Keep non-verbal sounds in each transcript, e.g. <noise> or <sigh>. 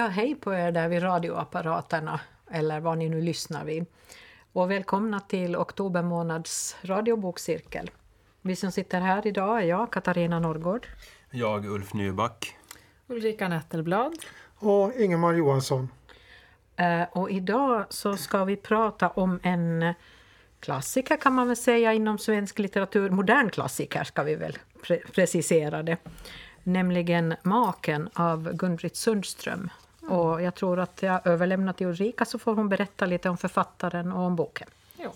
Ja, hej på er där vid radioapparaterna eller vad ni nu lyssnar vid. Och välkomna till oktober månads radiobokcirkel. Vi som sitter här idag är jag, Katarina Norrgård. Jag, Ulf Nyback. Ulrika Nettelblad. Och Ingemar Johansson. Eh, och idag så ska vi prata om en klassiker kan man väl säga inom svensk litteratur. Modern klassiker ska vi väl pre precisera det. Nämligen Maken av Gun-Britt Sundström. Mm. Och jag tror att jag överlämnar till Ulrika så får hon berätta lite om författaren och om boken. Jo.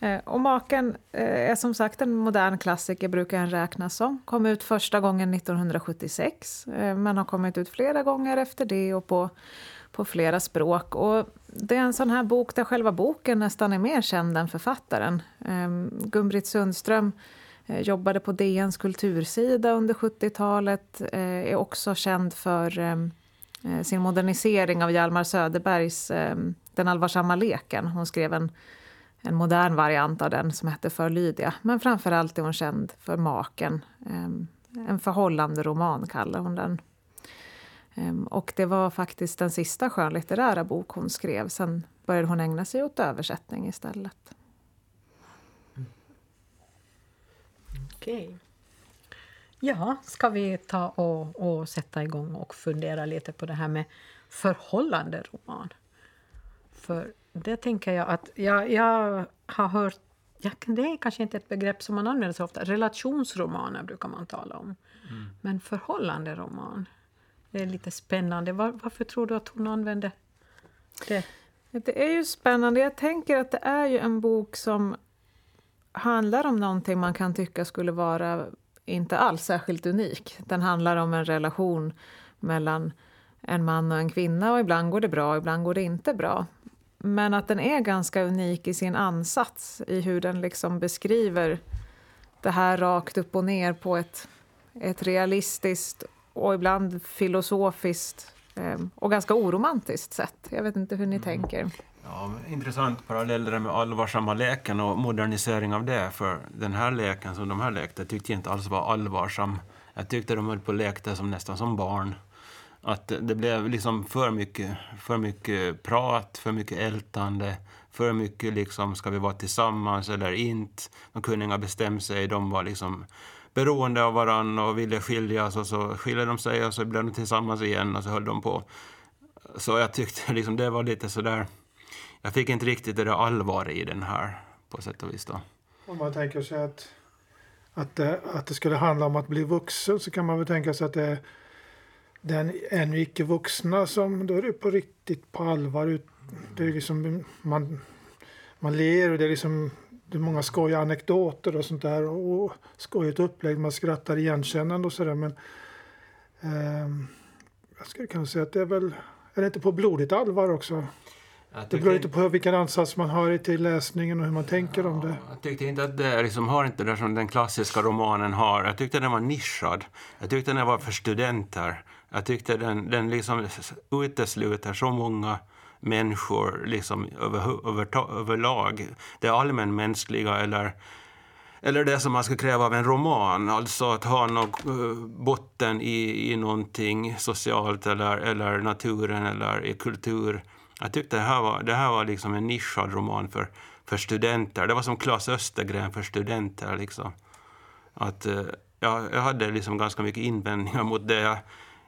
Eh, och Maken eh, är som sagt en modern klassiker, brukar den räknas som. Kom ut första gången 1976, eh, men har kommit ut flera gånger efter det och på, på flera språk. Och det är en sån här bok där själva boken nästan är mer känd än författaren. Gun-Britt Sundström jobbade på DNs kultursida under 70-talet, är också känd för Eh, sin modernisering av Hjalmar Söderbergs eh, Den allvarsamma leken. Hon skrev en en modern variant av den som hette För Lydia. Men framförallt är hon känd för Maken. Ehm, en förhållande roman kallar hon den. Ehm, och det var faktiskt den sista skönlitterära bok hon skrev. Sen började hon ägna sig åt översättning istället. Okej. Okay. Ja, ska vi ta och, och sätta igång och fundera lite på det här med förhållande roman? För det tänker jag att jag, jag har hört Ja, det är kanske inte ett begrepp som man använder så ofta. Relationsromaner brukar man tala om. Mm. Men förhållanderoman, det är lite spännande. Var, varför tror du att hon använde det? Det är ju spännande. Jag tänker att det är ju en bok som handlar om någonting man kan tycka skulle vara inte alls särskilt unik. Den handlar om en relation mellan en man och en kvinna och ibland går det bra, ibland går det inte bra. Men att den är ganska unik i sin ansats i hur den liksom beskriver det här rakt upp och ner på ett, ett realistiskt och ibland filosofiskt eh, och ganska oromantiskt sätt. Jag vet inte hur ni mm. tänker. Ja, intressant parallell där med allvarsamma leken och modernisering av det. För den här leken som de här lekte tyckte jag inte alls var allvarsam. Jag tyckte de höll på och lekte som, nästan som barn. Att det blev liksom för mycket, för mycket prat, för mycket ältande, för mycket liksom, ska vi vara tillsammans eller inte? De kunde inte bestämma sig, de var liksom beroende av varandra och ville skiljas och så skiljer de sig och så blev de tillsammans igen och så höll de på. Så jag tyckte <laughs> liksom det var lite sådär, jag fick inte riktigt det där allvaret i den här på sätt och vis då. Om man tänker sig att, att, det, att det skulle handla om att bli vuxen så kan man väl tänka sig att det är den ännu icke vuxna som då är det på riktigt på allvar. Det är liksom, man, man ler och det är liksom det är många skojiga anekdoter och sånt där och skojigt upplägg. Man skrattar igenkännande och sådär men eh, jag skulle kunna säga att det är väl, är det inte på blodigt allvar också? Det beror lite på vilken ansats man har till läsningen och hur man tänker ja, om det. Jag tyckte inte att det liksom har inte det som den klassiska romanen har. Jag tyckte den var nischad. Jag tyckte den var för studenter. Jag tyckte den, den liksom utesluter så många människor liksom över, över, överlag. Det allmänmänskliga eller, eller det som man ska kräva av en roman. Alltså att ha någon eh, botten i, i någonting socialt eller, eller naturen eller i kultur. Jag tyckte det här var, det här var liksom en nischad roman för, för studenter. Det var som Klas Östergren för studenter. Liksom. Att, eh, ja, jag hade liksom ganska mycket invändningar mot det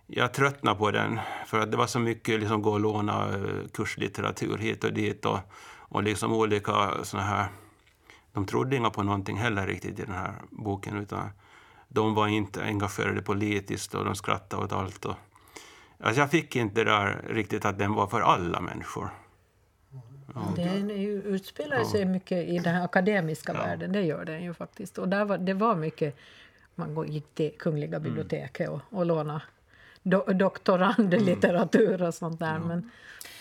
jag tröttnade på den för att det var så mycket liksom gå-och-låna-kurslitteratur eh, hit och dit och, och liksom olika såna här... De trodde inga på någonting heller riktigt i den här boken utan de var inte engagerade politiskt och de skrattade åt allt. Och, alltså jag fick inte det där riktigt att den var för alla människor. Ja. Den utspelar sig ja. mycket i den akademiska ja. världen, det gör den ju faktiskt. Och där var, det var mycket, man gick till Kungliga mm. biblioteket och, och lånade do, doktorandlitteratur mm. och sånt där. Mm. Men,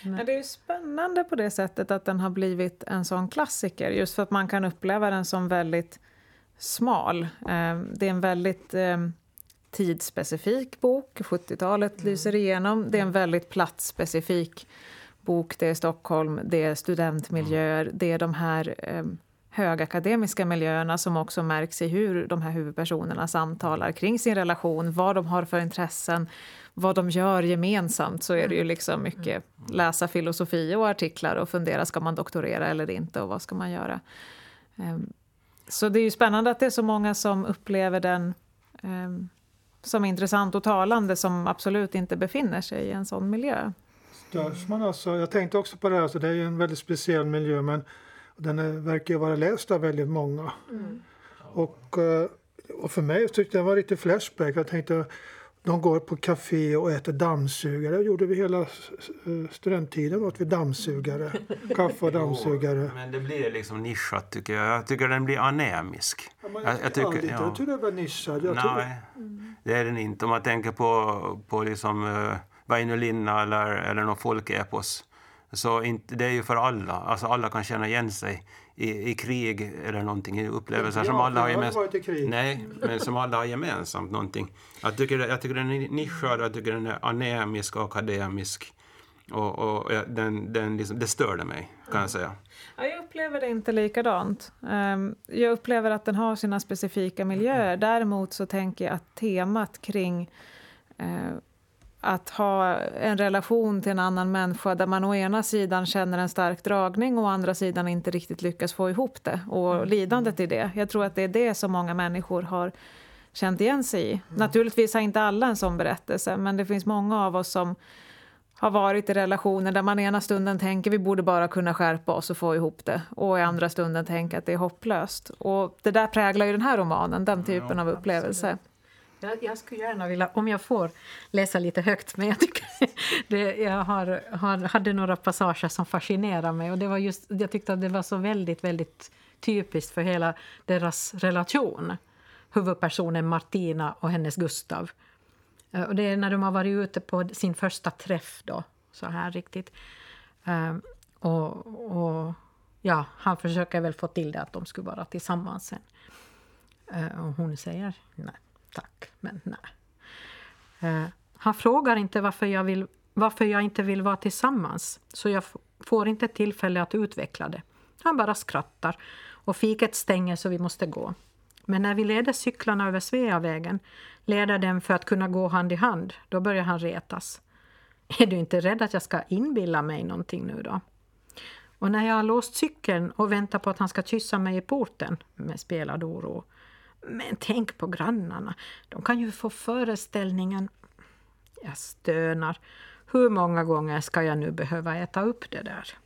men... Ja, det är ju spännande på det sättet att den har blivit en sån klassiker. Just för att man kan uppleva den som väldigt smal. Ehm, det är en väldigt ehm, tidsspecifik bok. 70-talet mm. lyser igenom. Det är en väldigt platsspecifik bok. Det är Stockholm, det är studentmiljöer, mm. det är de här eh, högakademiska miljöerna som också märks i hur de här huvudpersonerna samtalar kring sin relation, vad de har för intressen, vad de gör gemensamt så är det ju liksom mycket läsa filosofi och artiklar och fundera, ska man doktorera eller inte och vad ska man göra? Ehm, så det är ju spännande att det är så många som upplever den ehm, som intressant och talande som absolut inte befinner sig i en sån miljö. Störs man alltså, jag tänkte också på det här, så det är ju en väldigt speciell miljö men den är, verkar ju vara läst av väldigt många. Mm. Och, eh, och för mig tyckte jag var lite flashback. Jag tänkte de går på café och äter dammsugare. Det gjorde vi hela eh, studenttiden. åt vi dammsugare. <laughs> Kaffe och dammsugare. Jo, men det blir liksom nischat tycker jag. Jag tycker den blir anemisk. Ja, jag, jag tycker, aldrig ja. tror det var nischad. Jag Nej, mm. det är den inte. Om man tänker på, på liksom, uh, Väinö Linna eller, eller någon folkepos. Så inte, det är ju för alla. Alltså alla kan känna igen sig i, i krig eller någonting, i upplevelser ja, som alla har gemensamt. Nej, men som alla har gemensamt någonting. Jag tycker, jag tycker den är nischad, jag tycker den är anemisk och akademisk. Och, och den, den liksom, det störde mig, kan jag säga. Ja, jag upplever det inte likadant. Um, jag upplever att den har sina specifika miljöer. Däremot så tänker jag att temat kring uh, att ha en relation till en annan människa där man å ena sidan känner en stark dragning och å andra sidan inte riktigt lyckas få ihop det och mm. lidandet i det. Jag tror att det är det som många människor har känt igen sig i. Mm. Naturligtvis har inte alla en sån berättelse men det finns många av oss som har varit i relationer där man ena stunden tänker vi borde bara kunna skärpa oss och få ihop det och i andra stunden tänker att det är hopplöst. Och det där präglar ju den här romanen, den typen av upplevelse. Jag, jag, skulle gärna vilja, om jag får, läsa lite högt. Men jag, tycker <laughs> det, jag har, har, hade några passager som fascinerade mig. Och det var just, jag tyckte att det var så väldigt, väldigt typiskt för hela deras relation. Huvudpersonen Martina och hennes Gustav. Eh, och det är när de har varit ute på sin första träff då, så här riktigt. Ehm, och, och, ja, han försöker väl få till det att de skulle vara tillsammans sen. Eh, och hon säger nej tack, men nej. Eh, han frågar inte varför jag, vill, varför jag inte vill vara tillsammans, så jag får inte tillfälle att utveckla det. Han bara skrattar och fiket stänger så vi måste gå. Men när vi leder cyklarna över Sveavägen, leder dem för att kunna gå hand i hand, då börjar han retas. Är du inte rädd att jag ska inbilla mig någonting nu då? Och när jag har låst cykeln och väntar på att han ska kyssa mig i porten med spelad oro, men tänk på grannarna. De kan ju få föreställningen... Jag stönar. Hur många gånger ska jag nu behöva äta upp det där?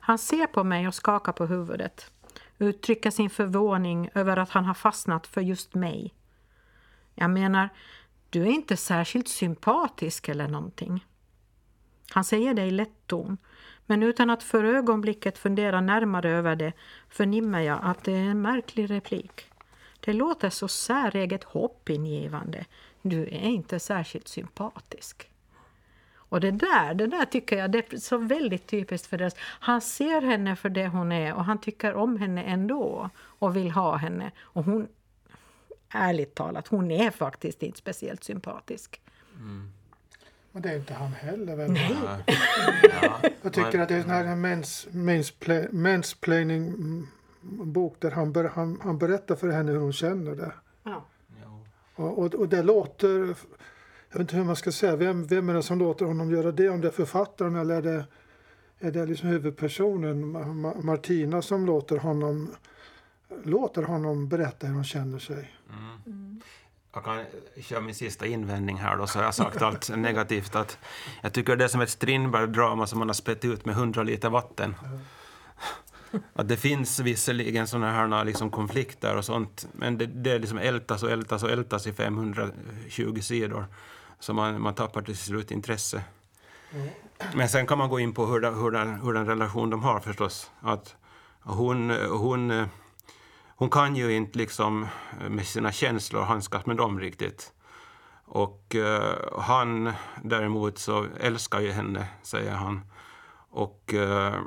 Han ser på mig och skakar på huvudet. Uttrycker sin förvåning över att han har fastnat för just mig. Jag menar, du är inte särskilt sympatisk eller någonting. Han säger det i lätt ton, men utan att för ögonblicket fundera närmare över det förnimmer jag att det är en märklig replik. Det låter så säreget hoppingivande. Du är inte särskilt sympatisk. Och det där, det där tycker jag det är så väldigt typiskt för det. Han ser henne för det hon är och han tycker om henne ändå och vill ha henne. Och hon, ärligt talat, hon är faktiskt inte speciellt sympatisk. Mm. Men det är inte han heller väl? Ja. Jag tycker att det är en här mens, mansplaining bok där han, ber, han, han berättar för henne hur hon känner det. Ja. Och, och, och, det låter, jag vet inte hur man ska säga, vem, vem är det som låter honom göra det? Om det är författaren eller är det, är det liksom huvudpersonen Martina som låter honom, låter honom berätta hur hon känner sig? Mm. Mm. Jag kan köra min sista invändning här då, så har jag sagt allt <laughs> negativt. Att jag tycker det är som ett Strindberg-drama som man har spett ut med hundra liter vatten. <laughs> Att det finns visserligen sådana här liksom konflikter och sånt, men det, det liksom ältas och ältas och ältas i 520 sidor. Så man, man tappar till slut intresse. Mm. Men sen kan man gå in på hur, hur, den, hur den relation de har förstås. Att hon, hon, hon kan ju inte liksom med sina känslor handskas med dem riktigt. Och uh, han däremot så älskar ju henne, säger han. Och uh,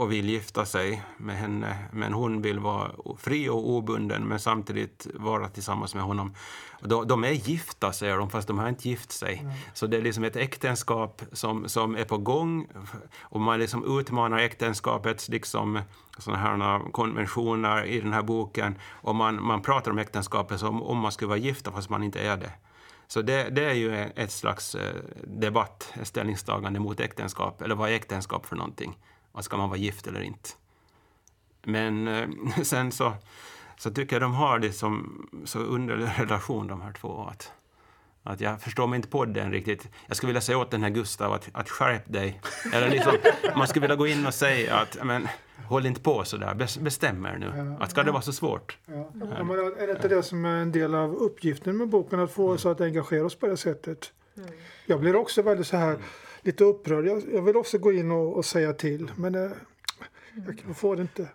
och vill gifta sig med henne, men hon vill vara fri och obunden men samtidigt vara tillsammans med honom. De, de är gifta, säger de, fast de har inte gift sig. Mm. Så det är liksom ett äktenskap som, som är på gång och man liksom utmanar äktenskapets liksom, såna här konventioner i den här boken och man, man pratar om äktenskapet som om man skulle vara gifta fast man inte är det. Så det, det, är ju ett slags eh, debatt, ett ställningstagande mot äktenskap, eller vad är äktenskap för någonting? Och ska man vara gift eller inte? Men eh, <laughs> sen så, så tycker jag de har det som så underlig <laughs> relation de här två. Att, att jag förstår mig inte på den riktigt. Jag skulle vilja säga åt den här Gustav att, att skärp dig. <laughs> Eller liksom, man skulle vilja gå in och säga att men, håll inte på så där, bestäm er nu. Ja. Att ska det vara så svårt? Ja. Ja. Men är det inte det som är en del av uppgiften med boken, att få oss att engagera oss på det sättet? Mm. Jag blir också väldigt så här, lite upprörd. Jag, jag vill också gå in och, och säga till, men eh, jag får det inte.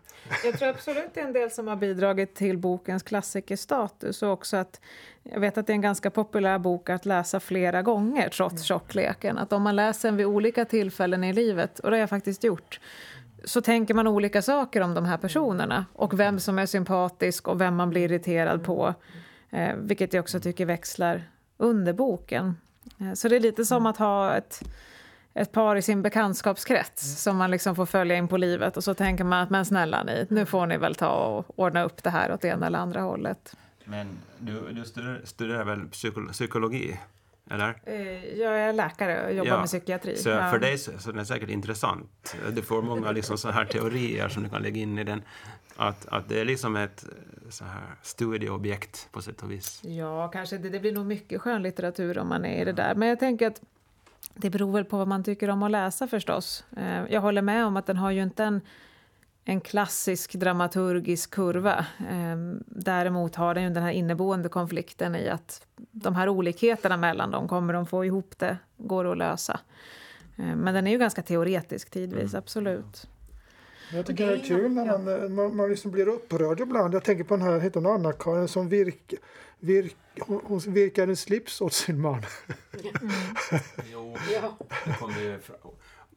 Jag tror absolut det är en del som har bidragit till bokens klassikerstatus och också att jag vet att det är en ganska populär bok att läsa flera gånger trots mm. tjockleken. Att om man läser den vid olika tillfällen i livet, och det har jag faktiskt gjort, så tänker man olika saker om de här personerna och vem som är sympatisk och vem man blir irriterad på. Eh, vilket jag också tycker växlar under boken. Eh, så det är lite som att ha ett, ett par i sin bekantskapskrets som man liksom får följa in på livet och så tänker man att men snälla ni, nu får ni väl ta och ordna upp det här åt det ena eller andra hållet. Men du, du studerar, studerar väl psykologi? Eller? Eh, jag är läkare och jobbar ja, med psykiatri. Så ja. för dig så, så är det säkert intressant. Du får många liksom så här teorier som du kan lägga in i den. Att, att det är liksom ett så här studieobjekt på sätt och vis. Ja, kanske det, det blir nog mycket skönlitteratur om man är i det där. Men jag tänker att det beror väl på vad man tycker om att läsa förstås. Eh, jag håller med om att den har ju inte en en klassisk dramaturgisk kurva. Ehm, däremot har den ju den här inneboende konflikten i att de här olikheterna mellan dem, kommer de få ihop det? Går det att lösa? Ehm, men den är ju ganska teoretisk tidvis, mm. absolut. Jag tycker det är kul när man, man, man liksom blir upprörd ibland. Jag tänker på den här, heter hon Anna-Karin, som virk, virk, hon, hon virkar en slips åt sin man. Mm. jo, <laughs> det kommer ju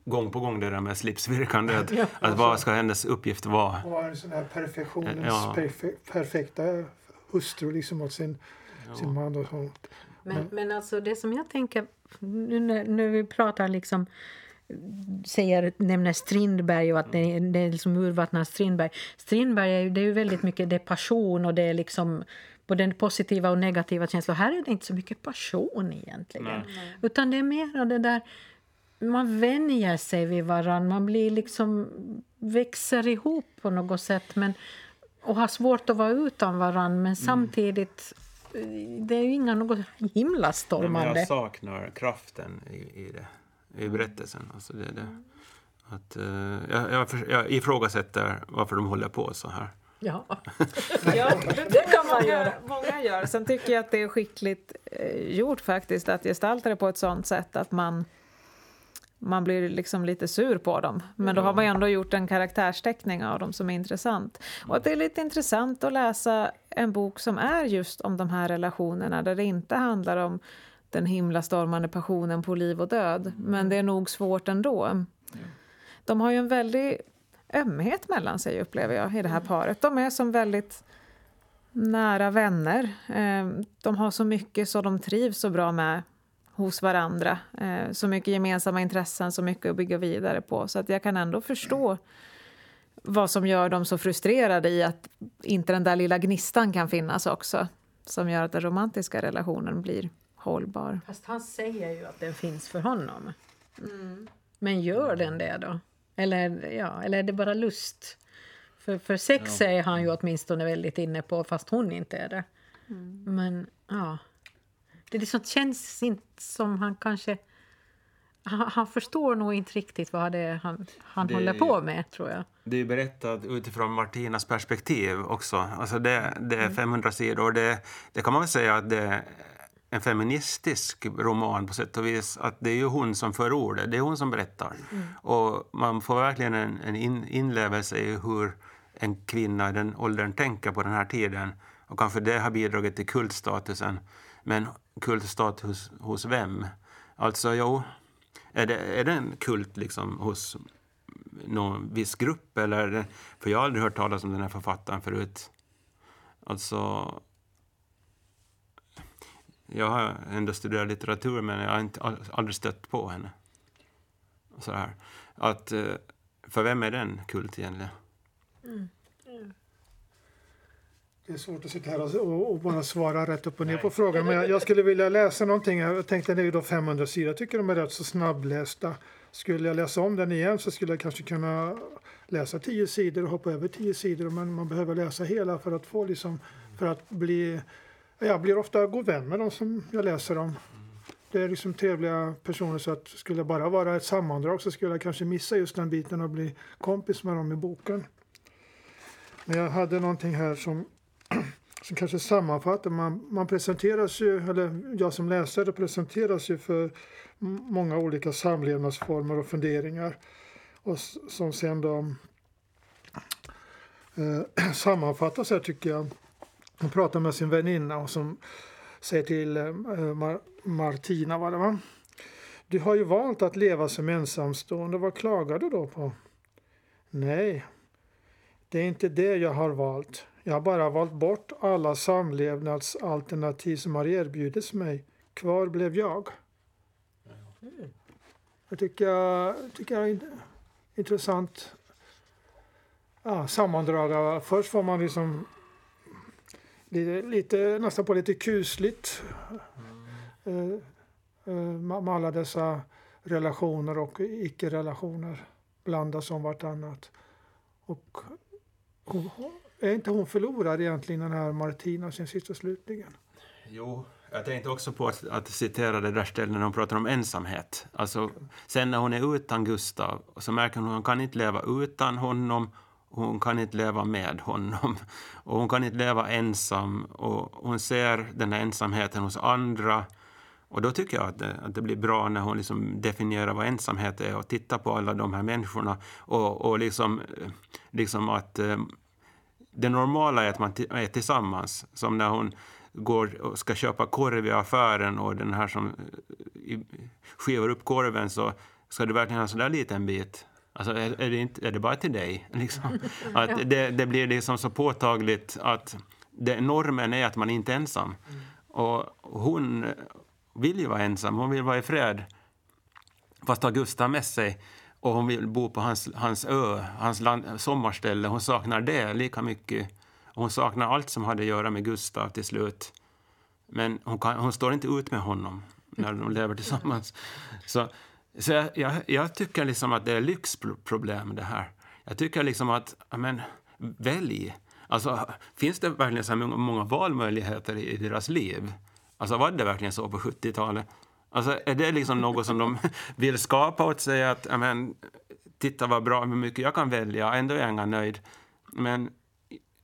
gång på gång det där med slipsvirkandet. Ja, att vad ska hennes uppgift vara? Vara en sån här perfektionens ja. perfe perfekta hustru liksom åt sin, ja. sin man. Och sånt. Men, men alltså det som jag tänker, nu när, när vi pratar liksom säger, nämner Strindberg och att det, är, det är liksom urvattnat Strindberg. Strindberg är ju, det är ju väldigt mycket det är passion och det är liksom både positiva och negativa känslor. Här är det inte så mycket passion egentligen. Nej. Utan det är mer av det där man vänjer sig vid varandra. Man blir liksom, växer ihop på något sätt men, och har svårt att vara utan varandra. Men mm. samtidigt, det är ju inga något himla stormande. Men jag saknar kraften i, i, det, i berättelsen. Alltså det, det, att, uh, jag, jag, jag ifrågasätter varför de håller på så här. Ja, <laughs> ja det kan man göra. Många gör. Sen tycker jag att det är skickligt eh, gjort faktiskt att gestalta det på ett sånt sätt att man man blir liksom lite sur på dem. Men då har man ju ändå gjort en karaktärsteckning av dem som är intressant. Och det är lite intressant att läsa en bok som är just om de här relationerna där det inte handlar om den himlastormande passionen på liv och död. Men det är nog svårt ändå. De har ju en väldig ömhet mellan sig upplever jag i det här paret. De är som väldigt nära vänner. Eh, de har så mycket så de trivs så bra med hos varandra. Eh, så mycket gemensamma intressen, så mycket att bygga vidare på. Så att jag kan ändå förstå vad som gör dem så frustrerade i att inte den där lilla gnistan kan finnas också. Som gör att den romantiska relationen blir hållbar. Fast han säger ju att den finns för honom. Mm. Men gör den det då? Eller, ja, eller är det bara lust? För, för sex ja. är han ju åtminstone väldigt inne på, fast hon inte är det. Mm. Men ja det liksom känns inte som han kanske... Han, han förstår nog inte riktigt vad det är han, han det, håller på med, tror jag. Det är berättat utifrån Martinas perspektiv också. Alltså det, det är 500 mm. sidor. Det, det kan man väl säga att det en feministisk roman på sätt och vis. Att det är ju hon som för ordet, det är hon som berättar. Mm. Och man får verkligen en, en in, inlevelse i hur en kvinna i den åldern tänker på den här tiden. Och kanske det har bidragit till kultstatusen. Men kultstatus hos vem? Alltså, jo, är det, är det en kult liksom hos någon viss grupp? Eller, för jag har aldrig hört talas om den här författaren förut. Alltså... Jag har ändå studerat litteratur, men jag har inte, aldrig stött på henne. Så här. Att, eh, för vem är den kult egentligen? Mm. Det är svårt att sitta här och, och, bara svara rätt upp och ner Nej. på frågan. Men jag, jag, skulle vilja läsa någonting. Jag tänkte det är då 500 sidor. Jag tycker de är rätt så snabblästa. Skulle jag läsa om den igen så skulle jag kanske kunna läsa 10 sidor och hoppa över 10 sidor. Men man behöver läsa hela för att få liksom, för att bli... Jag blir ofta god vän med de som jag läser om. Det är liksom trevliga personer så att skulle det bara vara ett sammandrag så skulle jag kanske missa just den biten och bli kompis med dem i boken. Men jag hade någonting här som <clears throat> som kanske sammanfattar. Man, man presenteras ju, eller jag som läsare presenteras ju för många olika samlevnadsformer och funderingar. Och som sen då eh, <clears throat> sammanfattas här tycker jag. Hon pratar med sin väninna och som säger till eh, Mar Martina var det va? Du har ju valt att leva som ensamstående. Vad klagar du då på? Nej, det är inte det jag har valt. Jag har bara valt bort alla samlevnadsalternativ som har erbjudits mig. Kvar blev jag. Mm. Jag tycker jag, tycker jag är intressant ja, sammandrag. Först får man liksom lite, lite, nästan på lite kusligt mm. eh, eh, eh med alla dessa relationer och icke-relationer blandas om vartannat. Och hon, är inte hon förlorad egentligen, den här Martina, sin sista slutligen? Jo, jag tänkte också på att, att citera det där stället när hon pratar om ensamhet. Alltså, sen när hon är utan Gustav så märker hon att hon kan inte leva utan honom hon kan inte leva med honom. <laughs> Och hon kan inte leva ensam. Och hon ser den här ensamheten hos andra. Och då tycker jag att det, att det blir bra när hon liksom definierar vad ensamhet är och tittar på alla de här människorna. Och, och liksom, liksom att eh, det normala är att man är tillsammans. Som när hon går och ska köpa korv i affären och den här som eh, skivar upp korven så ska du verkligen ha en sån där liten bit. Alltså är, är, det, inte, är det bara till dig? <laughs> Liksom. <laughs> Att det, det blir liksom så påtagligt att det, normen är att man inte är ensam. Mm. Och hon vill ju vara ensam, hon vill vara i fred. Fast har Gustav med sig och hon vill bo på hans, hans ö, hans land, sommarställe. Hon saknar det lika mycket. Hon saknar allt som hade att göra med Gustav till slut. Men hon, kan, hon står inte ut med honom när de lever tillsammans. <laughs> Så, så jag, jag, jag tycker liksom att det är lyxproblem det här. Jag tycker liksom att, men, välj. Alltså, finns det verkligen så många, valmöjligheter i, i deras liv? Alltså var det verkligen så på 70-talet? Alltså, är det liksom något som de <laughs> vill skapa åt sig? Att, amen, titta vad bra, hur mycket jag kan välja, ändå är jag nöjd. Men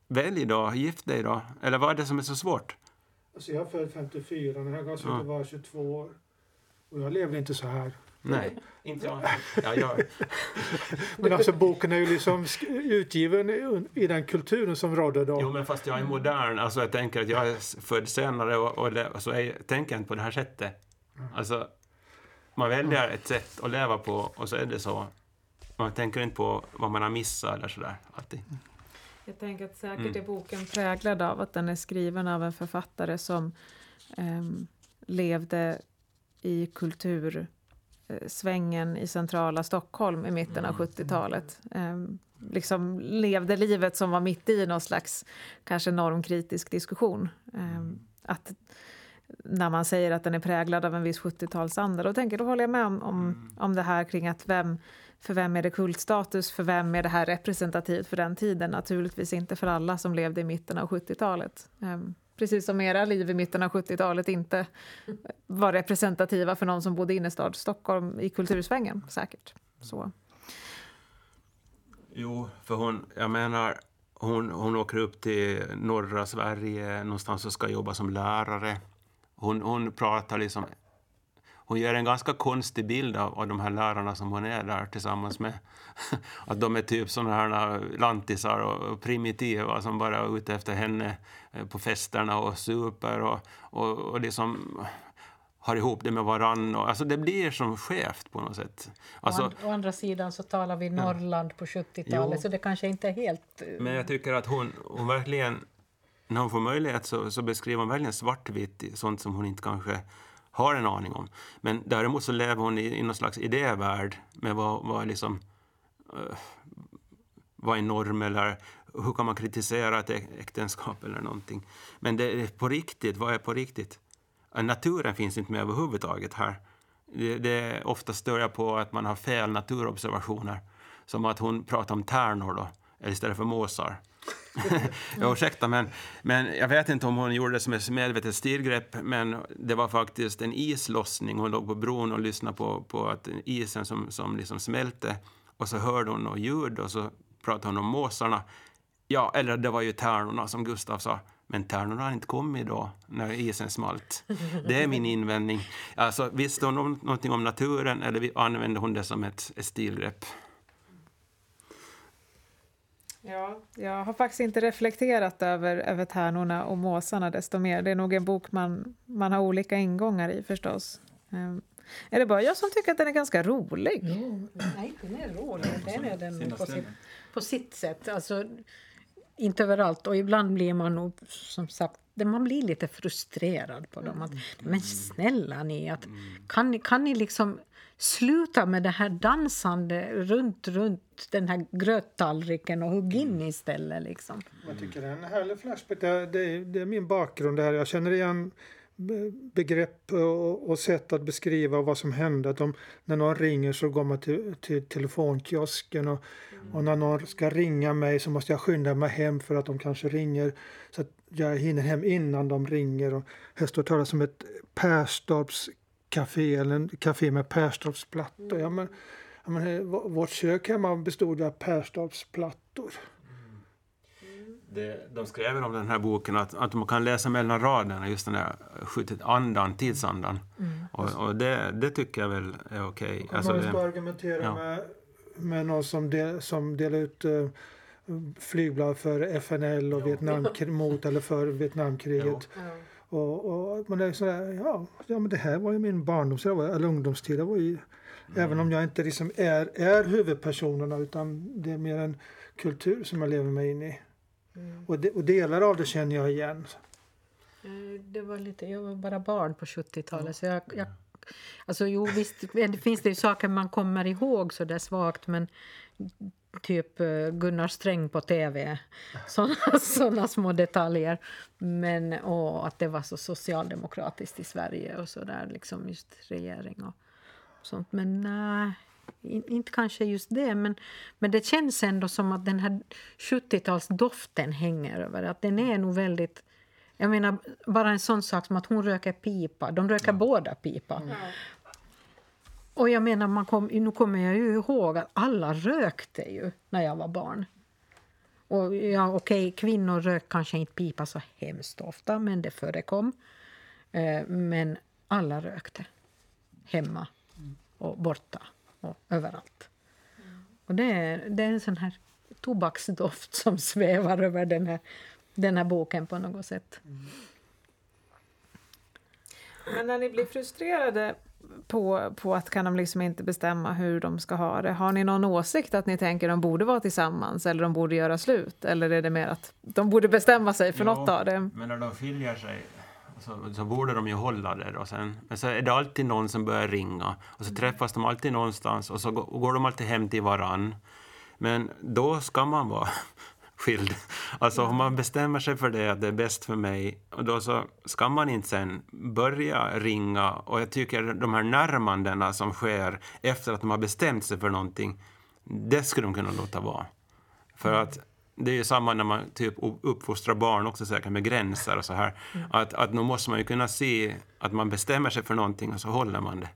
välj då, gift dig då. Eller vad är det som är så svårt? Alltså jag är född 54, när jag gav ja. var 22 år. Och jag levde inte så här. Nej, <laughs> inte jag. Ja, jag... <laughs> men alltså boken är ju liksom utgiven i den kulturen som rådde då. Jo, men fast jag är modern. Alltså jag tänker att jag är född senare och, och, det, så jag tänker inte på det här sättet. Alltså, man väljer ett sätt att leva på och så är det så. Man tänker inte på vad man har missat eller sådär alltid. Jag tänker att säkert mm. är boken präglad av att den är skriven av en författare som eh, levde i kultursvängen i centrala Stockholm i mitten av 70-talet. Mm. Eh, liksom levde livet som var mitt i någon slags kanske normkritisk diskussion. Eh, att när man säger att den är präglad av en viss 70-talsanda. Då, tänker, då håller jag med om, om, mm. om det här kring att vem, för vem är det kultstatus, för vem är det här representativt för den tiden? Naturligtvis inte för alla som levde i mitten av 70-talet. Um, ehm, precis som era liv i mitten av 70-talet inte var representativa för någon som bodde i innerstad Stockholm i kultursvängen, säkert. Så. Jo, för hon, jag menar, hon, hon åker upp till norra Sverige någonstans och ska jobba som lärare. Hon, hon pratar liksom... Hon ger en ganska konstig bild av, av de här lärarna som hon är där tillsammans med. <laughs> Att de är typ såna här lantisar och, primitiva som bara är ute efter henne eh, på festerna och super och, och, och liksom... har ihop det med varann. Och, alltså det blir som skevt på något sätt. Alltså, å, and, å andra sidan så talar vi Norrland på 70-talet Jo. så det kanske inte är helt... eh, men jag tycker att hon, hon verkligen, när hon får möjlighet så, så beskriver hon verkligen svartvitt sånt som hon inte kanske har en aning om. Men däremot så lever hon i, i någon slags idévärld med vad, vad liksom uh, vad är norm eller hur kan man kritisera ett äktenskap eller någonting. Men det är på riktigt, vad är på riktigt? Eh, naturen finns inte med överhuvudtaget här. Det, det är ofta stör jag på att man har fel naturobservationer. Som att hon pratar om tärnor då, istället för måsar. <laughs> ja, ursäkta, men, men jag vet inte om hon gjorde det som ett medvetet stilgrepp, men det var faktiskt en islossning. Hon låg på bron och lyssnade på, på att isen som, som liksom smälte och så hörde hon något ljud och så pratade hon om måsarna. Ja, eller det var ju tärnorna som Gustav sa. Men tärnorna har inte kommit då, när isen smalt. Det är min invändning. Alltså, visste hon någonting om naturen eller använde hon det som ett, ett stilgrepp? Ja, jag har faktiskt inte reflekterat över, över tärnorna och måsarna desto mer. Det är nog en bok man, man har olika ingångar i förstås. Ehm, är det bara jag som tycker att den är ganska rolig? Jo, nej, den är rolig. Den är den på sitt, på sitt sätt. Alltså, inte överallt. Och ibland blir man nog, som sagt, man blir lite frustrerad på dem. Att, men snälla ni, att, kan, ni, kan ni liksom sluta med det här dansande runt, runt den här gröttallriken och hugga in istället liksom. Jag tycker det är en härlig flashback. Det är, det är, det är min bakgrund det här. Jag känner igen be- begrepp och, och sätt att beskriva vad som hände. Att de, när någon ringer så går man till, till telefonkiosken och, och när någon ska ringa mig så måste jag skynda mig hem för att de kanske ringer så att jag hinner hem innan de ringer. Och här står talas om ett Perstorps café eller en café med Perstorpsplattor. Ja, men, ja, men, eh, vårt kök hemma bestod av Perstorpsplattor. Det, de skrev väl om den här boken att, att man kan läsa mellan raderna just den där skjutit andan, tidsandan. Och, och det, det tycker jag väl är okej. Om Alltså man ska det, argumentera ja. med, med någon som, del, som delar ut uh, flygblad för FNL och Vietnam, mot eller för Vietnamkriget. Och, och man är sådär, ja, ja men det här var ju min barndoms eller ungdomstid. Det var ju, Även om jag inte liksom är, är huvudpersonerna utan det är mer en kultur som jag lever mig in i. Och, de, och delar av det känner jag igen. Eh, Det var lite, jag var bara barn på 70-talet. Så jag, jag, alltså jo, visst det finns det ju saker man kommer ihåg så där svagt men typ eh, Gunnar Sträng på tv. Såna, <laughs> såna små detaljer. Men, och att det var så socialdemokratiskt i Sverige och så där, liksom just regering och sånt. Men nej, in- inte kanske just det. Men, men det känns ändå som att den här 70-talsdoften hänger över. Att den är nog väldigt... Jag menar, bara en sån sak som att hon röker pipa. De röker båda pipa. Och jag menar, man kom, nu kommer jag ju ihåg att alla rökte ju när jag var barn. Och ja, okej, kvinnor rök kanske inte pipa så hemskt ofta, men det förekom. Eh, men alla rökte. Hemma och borta och överallt. Och det är, det är en sån här tobaksdoft som svävar över den här, den här boken på något sätt. Men när ni blir frustrerade på, på att kan de liksom inte bestämma hur de ska ha det, har ni någon åsikt att ni tänker de borde vara tillsammans eller de borde göra slut? Eller är det mer att de borde bestämma sig för Jo, något av det? Men när de skiljer sig så, så borde de ju hålla det. Och sen, men så är det alltid någon som börjar ringa och så träffas de alltid någonstans och så går, och går de alltid hem till varann. Men då ska man vara skild. <laughs> Alltså om man bestämmer sig för det, att det är bäst för mig, och då så ska man inte sen börja ringa. Och jag tycker de här närmandena som sker efter att de har bestämt sig för någonting, det skulle de kunna låta vara. För att det är ju samma när man typ uppfostrar barn också säkert med gränser och så här. Att, att nu måste man ju kunna se att man bestämmer sig för någonting och så håller man det.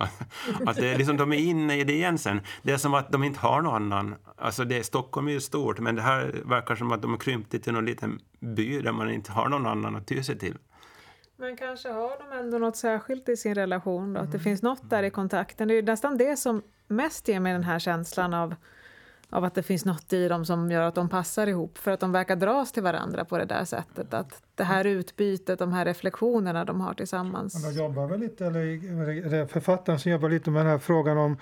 <laughs> Att det liksom, de är inne i det igen sen. Det är som att de inte har någon annan. Alltså det, Stockholm är ju stort, men det här verkar som att de har krympt till någon liten by där man inte har någon annan att ty sig till. Men kanske har de ändå något särskilt i sin relation då? Att det finns något där i kontakten. Det är ju nästan det som mest ger mig den här känslan av av att det finns något i dem som gör att de passar ihop. För att de verkar dras till varandra på det där sättet. Att det här utbytet, de här reflektionerna de har tillsammans. Men de jobbar väl lite, eller författaren som jobbar lite med den här frågan om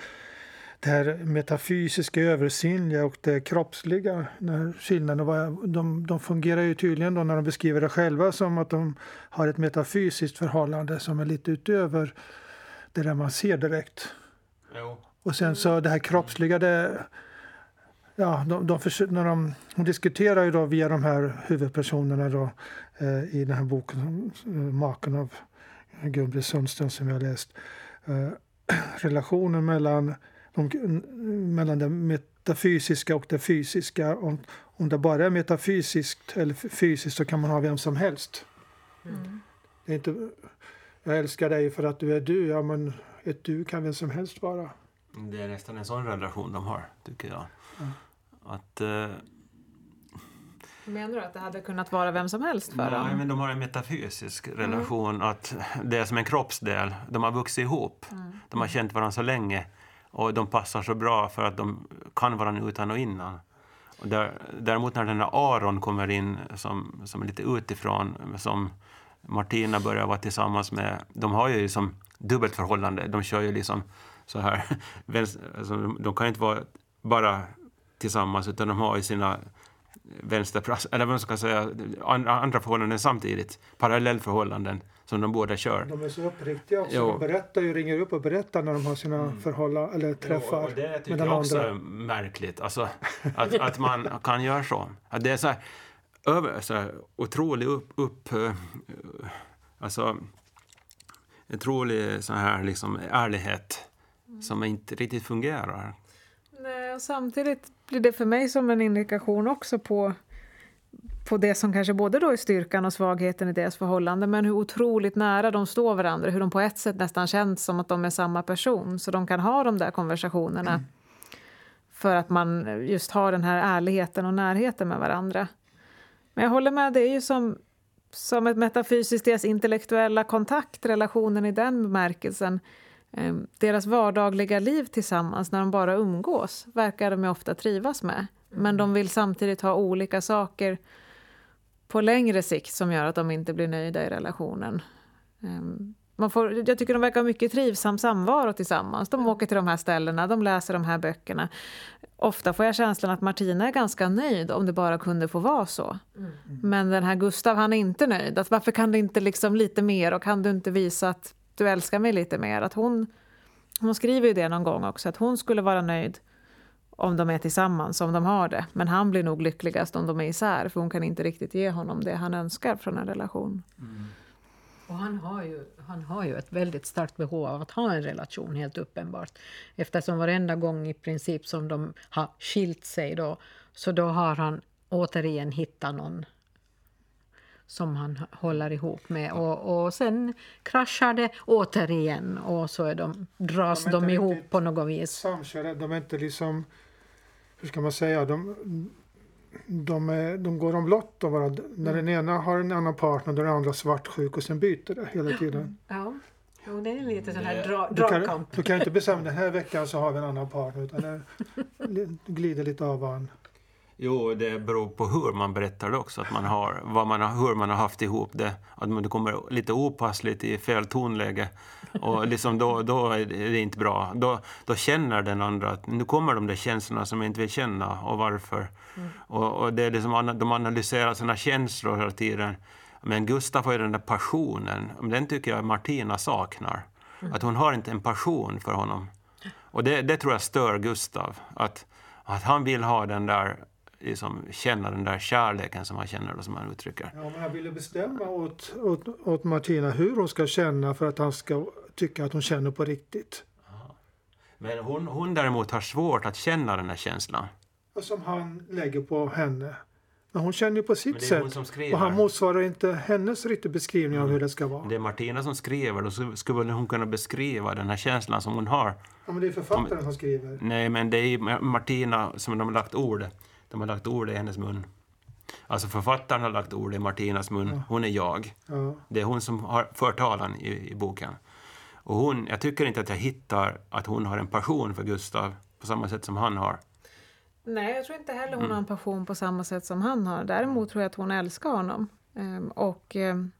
det här metafysiska, översinnliga och det kroppsliga. När skillnaden, de, de fungerar ju tydligen då när de beskriver det själva som att de har ett metafysiskt förhållande som är lite utöver det där man ser direkt. Jo. Och sen så det här kroppsliga, det, ja, de, de, försöker, när de, de diskuterar ju då via de här huvudpersonerna då, eh, i den här boken, eh, Maken av Gun-Britt Sundström som jag läst. Eh, <clears throat> relationen mellan, de, mellan det metafysiska och det fysiska. Om, om det bara är metafysiskt eller fysiskt så kan man ha vem som helst. Mm. Det är inte, jag älskar dig för att du är du. Ja, men ett du kan vem som helst vara. Det är nästan en sån relation de har, tycker jag. Mm. Att, eh, Menar du att det hade kunnat vara vem som helst för nej, dem? men de har en metafysisk relation. Att det är som en kroppsdel. De har vuxit ihop. De har känt varandra så länge. Och de passar så bra för att de kan varandra utan och innan. Och där, däremot när den här Aron kommer in som, som är lite utifrån, som Martina börjar vara tillsammans med. De har ju liksom dubbelt förhållande. De kör ju liksom så här. <laughs> Alltså, de, de kan ju inte vara bara tillsammans utan de har ju sina vänsterplats, eller vad man ska säga, andra, andra förhållanden samtidigt. Parallellförhållanden som de båda kör. De är så uppriktiga också. Jo. De berättar ju, ringer upp och berättar när de har sina förhållanden eller träffar Jo, och det tycker jag också andra. är märkligt. Alltså, att, att man kan göra så. Att det är så här, över, så här otrolig upp... upp eh, alltså, otrolig så här, liksom, ärlighet som inte riktigt fungerar. Nej, och samtidigt blir det för mig som en indikation också på, på det som kanske både då är styrkan och svagheten i deras förhållande men hur otroligt nära de står varandra, hur de på ett sätt nästan känns som att de är samma person så de kan ha de där konversationerna för att man just har den här ärligheten och närheten med varandra. Men jag håller med, det är ju som, som ett metafysiskt, deras intellektuella kontakt, relationen i den bemärkelsen. Eh, Deras vardagliga liv tillsammans när de bara umgås verkar de ju ofta trivas med. Men de vill samtidigt ha olika saker på längre sikt som gör att de inte blir nöjda i relationen. Eh, Man får, jag tycker de verkar ha mycket trivsam samvaro tillsammans. De åker till de här ställena, de läser de här böckerna. Ofta får jag känslan att Martina är ganska nöjd om det bara kunde få vara så. Men den här Gustav, han är inte nöjd. Att varför kan det inte liksom lite mer och kan du inte visa att du älskar mig lite mer? Att hon, hon skriver ju det någon gång också, att hon skulle vara nöjd om de är tillsammans, om de har det. Men han blir nog lyckligast om de är isär, för hon kan inte riktigt ge honom det han önskar från en relation. Mm. Och han har, ju, han har ju ett väldigt starkt behov av att ha en relation, helt uppenbart. Eftersom varenda gång i princip som de har skilt sig då, så då har han återigen hittat någon som han håller ihop med. Och, och sen kraschar det återigen och så är de, dras De de, ihop på något vis. Samkörda, de är inte liksom, hur ska man säga, de, de, är, de går omlott av varandra. När den ena har en annan partner, är den andra svartsjuk och sen byter det hela tiden. Ja, jo, det är lite sån här dra, Du kan, dragkamp. du kan inte bestämma den här veckan så har vi en annan partner utan det <laughs> glider lite av varandra. Jo, det beror på hur man berättar det också. Att man har, vad man har, hur man har haft ihop det. Att man- det kommer lite opassligt i fel tonläge. Och liksom då, då är det inte bra. Då, då känner den andra att nu kommer de där känslorna som jag inte vill känna och varför. Och, och det är liksom, de analyserar sina känslor hela tiden. Men Gustav har ju den där passionen. Den tycker jag Martina saknar. Att hon har inte en passion för honom. Och det, det tror jag stör Gustav. Att, att han vill ha den där, liksom, känna den där kärleken som han känner och som han uttrycker. Ja, men han ville bestämma åt, åt, åt Martina hur hon ska känna för att han ska tycka att hon känner på riktigt. Men hon, hon däremot har svårt att känna den här känslan. Och som han lägger på henne. Men hon känner ju på sitt sätt. Och han motsvarar inte hennes riktiga beskrivning av hur det ska vara. Det är Martina som skriver, då skulle- hon kunna beskriva den här känslan som hon har. Ja, men det är författaren som skriver. Nej, men det är Martina som de har lagt ord. De har lagt ord i hennes mun. Alltså författaren har lagt ord i Martinas mun. Hon är jag. Ja. Det är hon som har för talan i, i boken. Och hon, jag tycker inte att jag hittar att hon har en passion för Gustav på samma sätt som han har. Nej, jag tror inte heller hon har en passion på samma sätt som han har. Däremot tror jag att hon älskar honom. Ehm, och ehm,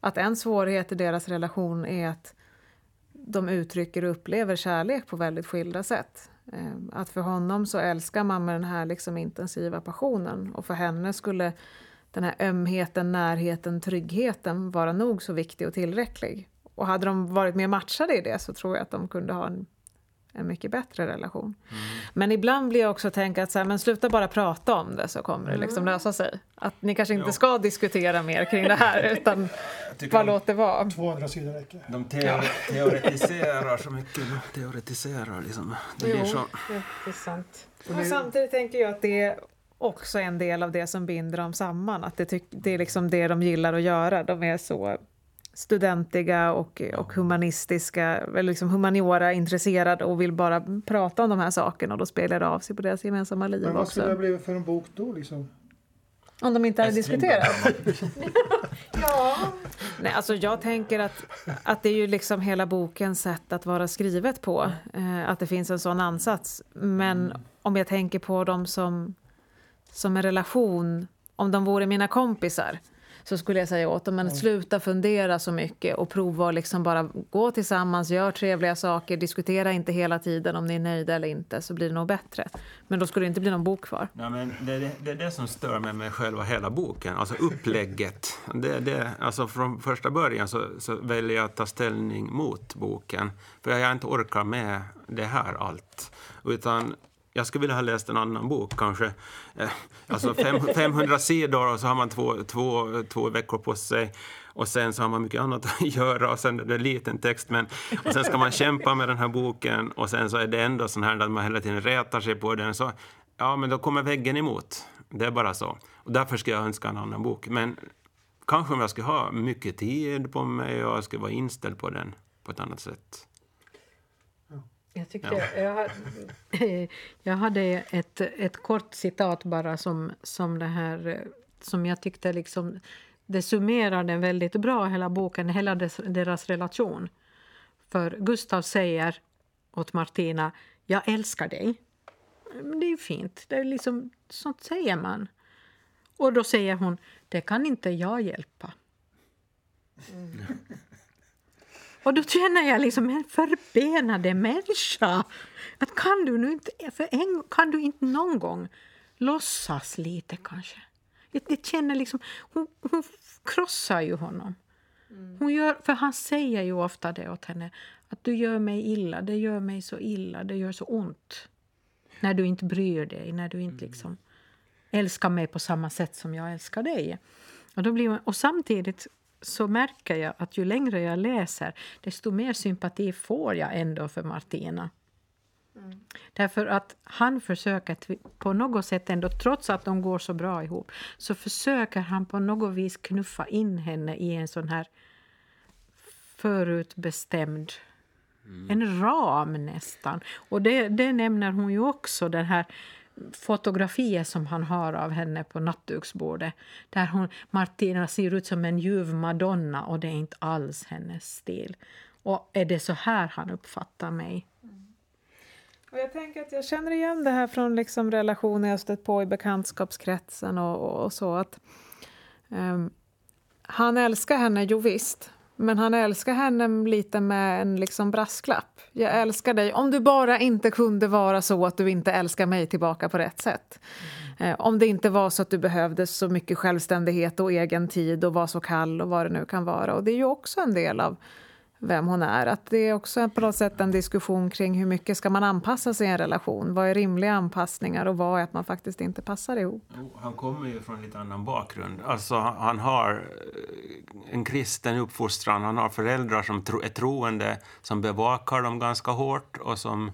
att en svårighet i deras relation är att de uttrycker och upplever kärlek på väldigt skilda sätt. Eh, att för honom så älskar man med den här liksom intensiva passionen och för henne skulle den här ömheten, närheten, tryggheten vara nog så viktig och tillräcklig. Och hade de varit mer matchade i det så tror jag att de kunde ha en, en mycket bättre relation. Mm. Men ibland blir jag också tänka att så här, men sluta bara prata om det så kommer det liksom lösa sig. Att ni kanske inte ska diskutera mer kring det här <laughs> utan bara låt det vara. 200 sidor räcker. De teori teoretiserar så mycket. De teoretiserar liksom. Det blir så... det är sant. Men samtidigt tänker jag att det är också en del av det som binder dem samman. Att det, det är liksom det de gillar att göra. De är så studentiga och, och humanistiska, eller liksom humaniora intresserade och vill bara prata om de här sakerna och då spelar det av sig på deras gemensamma liv Men vad skulle det ha blivit för en bok då liksom? Om de inte hade diskuterat? <laughs> ja. Nej, alltså jag tänker att, att det är ju liksom hela bokens sätt att vara skrivet på. Eh, att det finns en sån ansats. Men om jag tänker på dem som, som en relation, om de vore mina kompisar så skulle jag säga åt dem, men sluta fundera så mycket och prova att liksom bara gå tillsammans, gör trevliga saker, diskutera inte hela tiden om ni är nöjda eller inte, så blir det nog bättre. Men då skulle det inte bli någon bok kvar. Ja, men det, det, det är det som stör mig med själva hela boken, alltså upplägget. Det, det, alltså från första början så, så väljer jag att ta ställning mot boken, för jag inte orkar med det här allt. Utan jag skulle vilja ha läst en annan bok kanske. Eh, alltså fem, <laughs> 500 sidor och så har man två, två, två veckor på sig. Och sen så har man mycket annat <laughs> att göra och sen är det liten text. Men, och sen ska man kämpa med den här boken och sen så är det ändå sån här att man hela tiden rätar sig på den. Så, ja, men då kommer väggen emot. Det är bara så. Och därför skulle jag önska en annan bok. Men kanske om jag skulle ha mycket tid på mig och jag skulle vara inställd på den på ett annat sätt. Jag, tyckte, ja. jag, <laughs> jag hade ett, ett kort citat bara som, som det här som jag tyckte liksom det summerade väldigt bra hela boken, hela dess, deras relation. För Gustav säger åt Martina, jag älskar dig. Det är ju fint, det är liksom, sånt säger man. Och då säger hon, det kan inte jag hjälpa. Mm. Och då känner jag liksom, en förbenade människa. Att kan du nu inte, för en, kan du inte någon gång låtsas lite kanske? Jag, jag känner liksom, hon, hon krossar ju honom. Mm. Hon gör, för han säger ju ofta det åt henne. Att du gör mig illa, det gör mig så illa, det gör så ont. När du inte bryr dig, när du inte mm. liksom älskar mig på samma sätt som jag älskar dig. Och, då blir man, och samtidigt så märker jag att ju längre jag läser desto mer sympati får jag ändå för Martina. Mm. Därför att han försöker på något sätt ändå, trots att de går så bra ihop, så försöker han på något vis knuffa in henne i en sån här förutbestämd mm. en ram nästan. Och det, det nämner hon ju också, den här fotografier som han har av henne på nattduksbordet där hon, Martina ser ut som en ljuv madonna och det är inte alls hennes stil. Och är det så här han uppfattar mig? Mm. Och jag tänker att jag känner igen det här från liksom relationer jag stött på i bekantskapskretsen och, och, och så. att um, Han älskar henne, jo visst. Men han älskar henne lite med en liksom brasklapp. Jag älskar dig om du bara inte kunde vara så att du inte älskar mig tillbaka på rätt sätt. Mm. Eh, om det inte var så att du behövde så mycket självständighet och egen tid och var så kall och vad det nu kan vara. Och det är ju också en del av vem hon är. Att det är också på något sätt en diskussion kring hur mycket ska man anpassa sig i en relation. Vad är rimliga anpassningar och vad är att man faktiskt inte passar ihop? Han kommer ju från en lite annan bakgrund. Alltså, han har eh, en kristen uppfostran. Han har föräldrar som är troende, som bevakar dem ganska hårt och som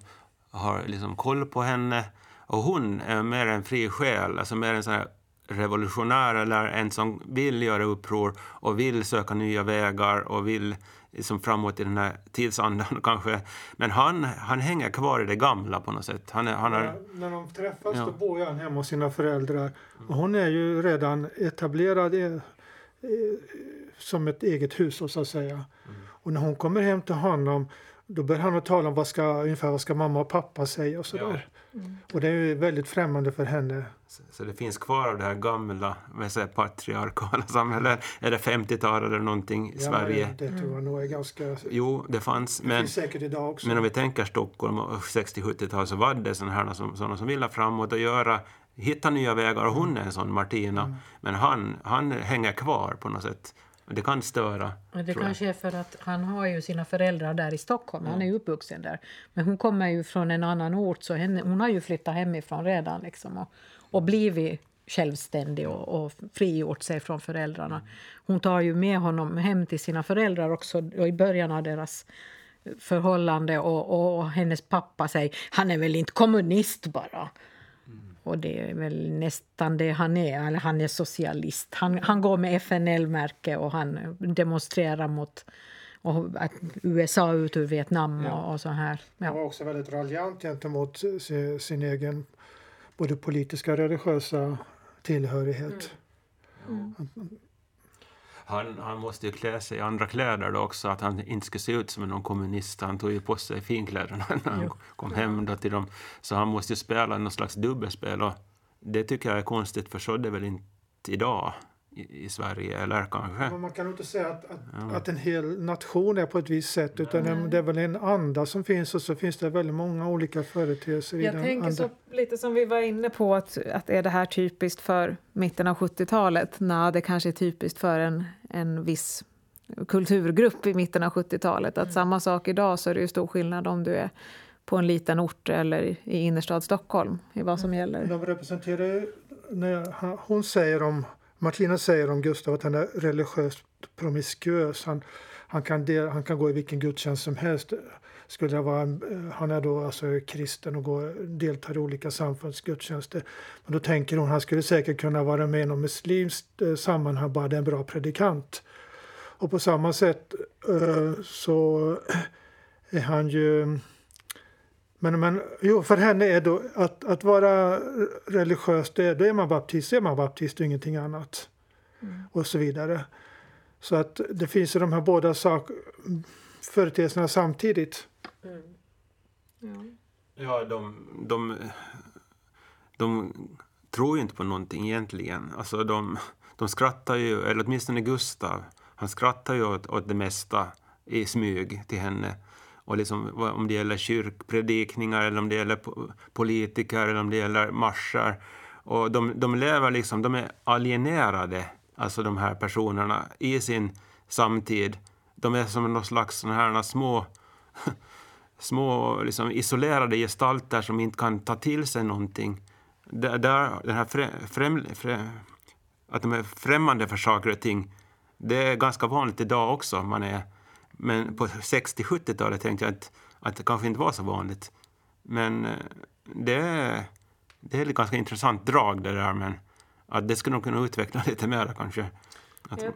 har liksom koll på henne. Och hon är mer en fri själ, alltså mer en sån här revolutionär eller en som vill göra uppror och vill söka nya vägar och vill liksom framåt i den här tidsandan <laughs> kanske. Men han, han hänger kvar i det gamla på något sätt. Han han har... när de träffas ja. då bor han hemma hos sina föräldrar. Och hon är ju redan etablerad i, i, som ett eget hushåll så att säga. Mm. Och när hon kommer hem till honom då börjar han att tala om vad ska, ungefär vad ska mamma och pappa säga och sådär. Ja. Och det är väldigt främmande för henne. Så, så det finns kvar av det här gamla med så här patriarkala samhället. Är det 50-talet eller någonting i Ja, Sverige? Det tror jag nog är ganska... Jo, det fanns. Det Men, finns säkert idag också. men om vi tänker Stockholm och 60-70-tal så var det sådana här som, sådana som ville framåt och göra, hitta nya vägar. Och hon är en sån, Martina. Men han, han hänger kvar på något sätt. Det kan störa. Men Det kanske är för att han har ju sina föräldrar där i Stockholm. Han är ju uppvuxen där. Men hon kommer ju från en annan ort så henne, hon har ju flyttat hemifrån redan liksom och, och blivit självständig och, och frigjort sig från föräldrarna. Hon tar ju med honom hem till sina föräldrar också och i början av deras förhållande och, och, och hennes pappa säger han är väl inte kommunist bara. Och det är väl nästan det han är. Eller han är socialist. Han, han går med FNL-märke och han demonstrerar mot och att USA ut ur Vietnam och, och så här. Han Ja. var också väldigt raljant gentemot sin, sin egen både politiska och religiösa tillhörighet. Han, han måste ju klä sig i andra kläder då också, att han inte skulle se ut som någon kommunist. Han tog ju på sig finkläderna när han kom hem då till dem. Så han måste ju spela någon slags dubbelspel och det tycker jag är konstigt för så är det väl inte idag i, i Sverige, eller kanske? Men man kan inte säga att, att, att en hel nation är på ett visst sätt utan det- det är väl en anda som finns och så finns det väldigt många olika företeelser i Jag den tänker anda. så lite som vi var inne på, att, att är det här typiskt för mitten av 70-talet? Nej, det kanske är typiskt för en, en viss kulturgrupp i mitten av 70-talet. Att samma sak idag så är det ju stor skillnad om du är på en liten ort eller i innerstad Stockholm i vad som gäller. De representerar ju- när hon säger om Martina säger om Gustav att han är religiöst promiskuös. Han, han, kan del, han kan gå i vilken gudstjänst som helst. Skulle det vara, en- han är då alltså kristen och går, deltar i olika samfunds gudstjänster. Men då tänker hon han skulle säkert kunna vara med i något muslimskt eh, sammanhang, bara det är en bra predikant. Och på samma sätt eh, så är han ju men, men jo, för henne är då att, att vara religiös, det, då är man baptist, är man baptist och ingenting annat. Och så vidare. Så att det finns ju de här båda sak, företeelserna samtidigt. Ja, de, de, de tror ju inte på någonting egentligen. Alltså de, de skrattar ju, eller åtminstone Gustav, han skrattar ju åt, åt det mesta i smyg till henne. Och liksom, om det gäller kyrkpredikningar eller om det gäller politiker eller om det gäller marscher. Och de, de lever liksom, de är alienerade, alltså de här personerna, i sin samtid. De är som någon slags såna här små <laughs> små liksom, isolerade gestalter som inte kan ta till sig någonting. Där, där, den här frä, främ, frä, att de är främmande för saker och ting, det är ganska vanligt idag också. Man är, men på 60-70-talet tänkte jag att, att det kanske inte var så vanligt. Men eh, det är, det är ett ganska intressant drag det där, men att det skulle nog kunna utveckla <laughs> lite mer kanske. Att, Ja.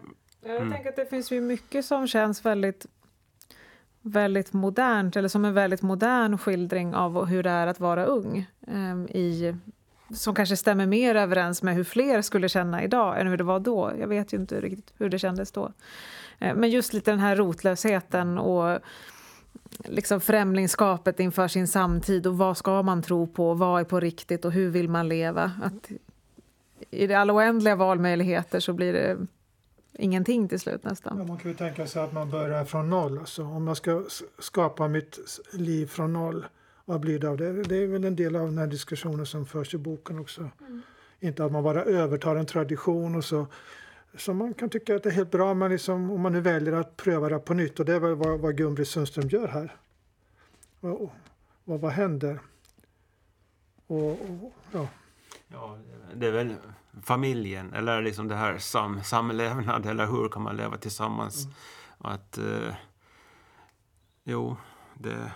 Jag tänker att det finns ju mycket som känns väldigt, väldigt modernt, eller som en väldigt modern skildring av hur det är att vara ung. ehm, i, som kanske stämmer mer överens med hur fler skulle känna idag än hur det var då. Jag vet ju inte riktigt hur det kändes då. Eh, Men just lite den här rotlösheten och liksom främlingskapet inför sin samtid och vad ska man tro på, vad är på riktigt och hur vill man leva? Att I det alla oändliga valmöjligheter så blir det ingenting till slut nästan. Ja, man kan ju tänka sig att man börjar från noll. Alltså, om jag ska skapa mitt liv från noll, vad blir det av det? Det är väl en del av den här diskussionen som förs i boken också. Inte att man bara övertar en tradition och så som man kan tycka att det är helt bra, men liksom, om man nu väljer att pröva det på nytt och det är väl vad, vad Gun-Britt Sundström gör här. Och, och, vad händer? Och, och, ja. Ja, det är väl familjen, eller liksom det här sam, samlevnad, eller hur kan man leva tillsammans? Att, eh, jo, det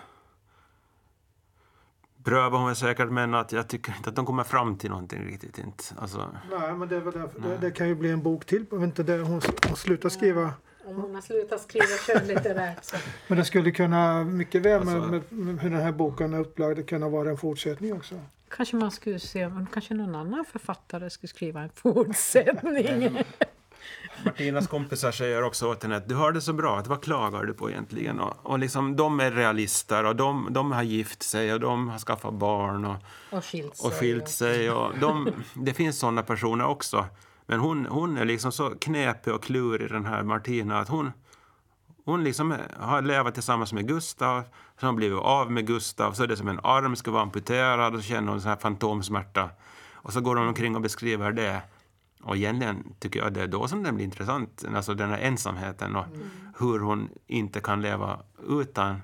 prövar hon säkert, men att jag tycker inte att de kommer fram till någonting riktigt. Inte. Alltså, Nej, men det, är väl därför, det, det kan ju bli en bok till. Vet inte, det, hon, hon slutar skriva. Om hon har slutat skriva skönlitterärt så... Men det skulle kunna mycket väl med, Alltså- med, med hur den här boken är upplagd det kunna vara en fortsättning också. Kanske man skulle se om kanske någon annan författare skulle skriva en fortsättning. Martinas kompisar säger också åt henne att du har det så bra, att vad klagar du på egentligen? Och, och liksom, de är realister och de, de har gift sig och de har skaffat barn och, Och skilt sig. och skilt sig. Och de, det finns sådana personer också. Men hon, hon är liksom så knepig och klurig, den här Martina, att hon, hon liksom har levat tillsammans med Gustav, så har blivit av med Gustav, så är det som en arm ska vara amputerad och så känner hon så här fantomsmärta. Och så går hon omkring och beskriver det. Och egentligen tycker jag det är då som den blir intressant, alltså den här ensamheten och hur hon inte kan leva utan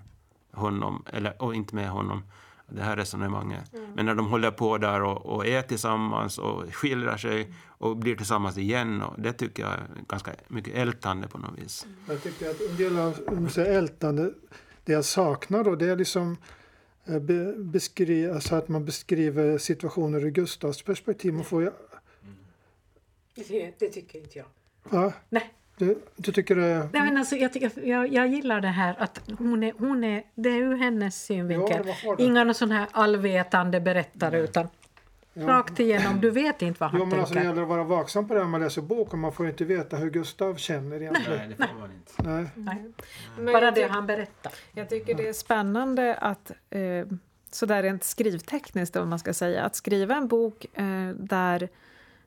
honom, eller, och inte med honom. Det här resonemanget. Men när de håller på där och, och är tillsammans och skiljer sig och blir tillsammans igen, och det tycker jag är ganska mycket ältande på något vis. Jag tycker att en del av om man säger, ältande, det jag saknar då, det är liksom eh, be, beskri, alltså att man beskriver situationer ur Gustavs perspektiv. Man får ju, Det, det tycker inte jag. va? Nej. Du, du tycker det är... Nej, men alltså, jag, tycker, jag, jag gillar det här att hon är, hon är, det är ur hennes synvinkel. Ja? Inga sån här allvetande berättare utan rakt igenom. Du vet inte vad han Jo, men alltså det tänker. gäller att vara vaksam på det när man läser boken. Man får inte veta hur Gustav känner egentligen. det får man inte. Nej. Nej. Men Bara det han berättar. Jag tycker det är spännande att, eh, sådär rent skrivtekniskt om man ska säga, att skriva en bok eh, där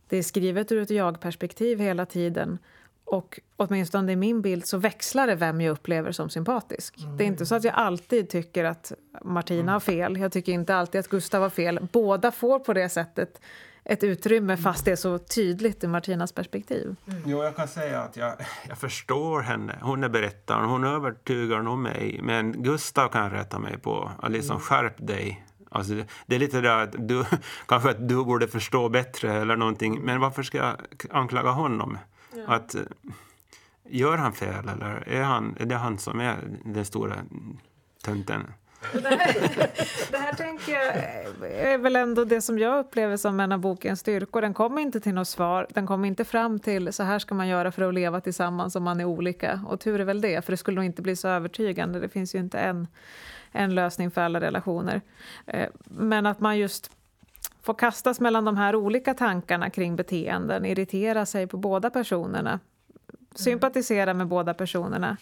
det är skrivet ur ett jag-perspektiv hela tiden och åtminstone i min bild så växlar det vem jag upplever som sympatisk. Det är inte så att jag alltid tycker att Martina har fel. Jag tycker inte alltid att Gustav har fel. Båda får på det sättet ett utrymme fast det är så tydligt ur Martinas perspektiv. Jo, jag kan säga att jag, jag förstår henne. Hon är berättaren, hon övertygar nog mig. Men Gustav kan rätta mig på, att liksom skärp dig. Alltså, det, det är lite där att du, <laughs> kanske att du borde förstå bättre eller någonting. Men varför ska jag anklaga honom? Att, eh, gör han fel eller är, han, är det han som är den stora tönten? Det här <laughs> tänker jag är väl ändå det som jag upplever som en av bokens styrkor. Den kommer inte till något svar. Den kommer inte fram till så här ska man göra för att leva tillsammans om man är olika. Och tur är väl det, för det skulle nog inte bli så övertygande. Det finns ju inte en, en lösning för alla relationer. Eh, Men att man just får kastas mellan de här olika tankarna kring beteenden, irritera sig på båda personerna, sympatisera med båda personerna.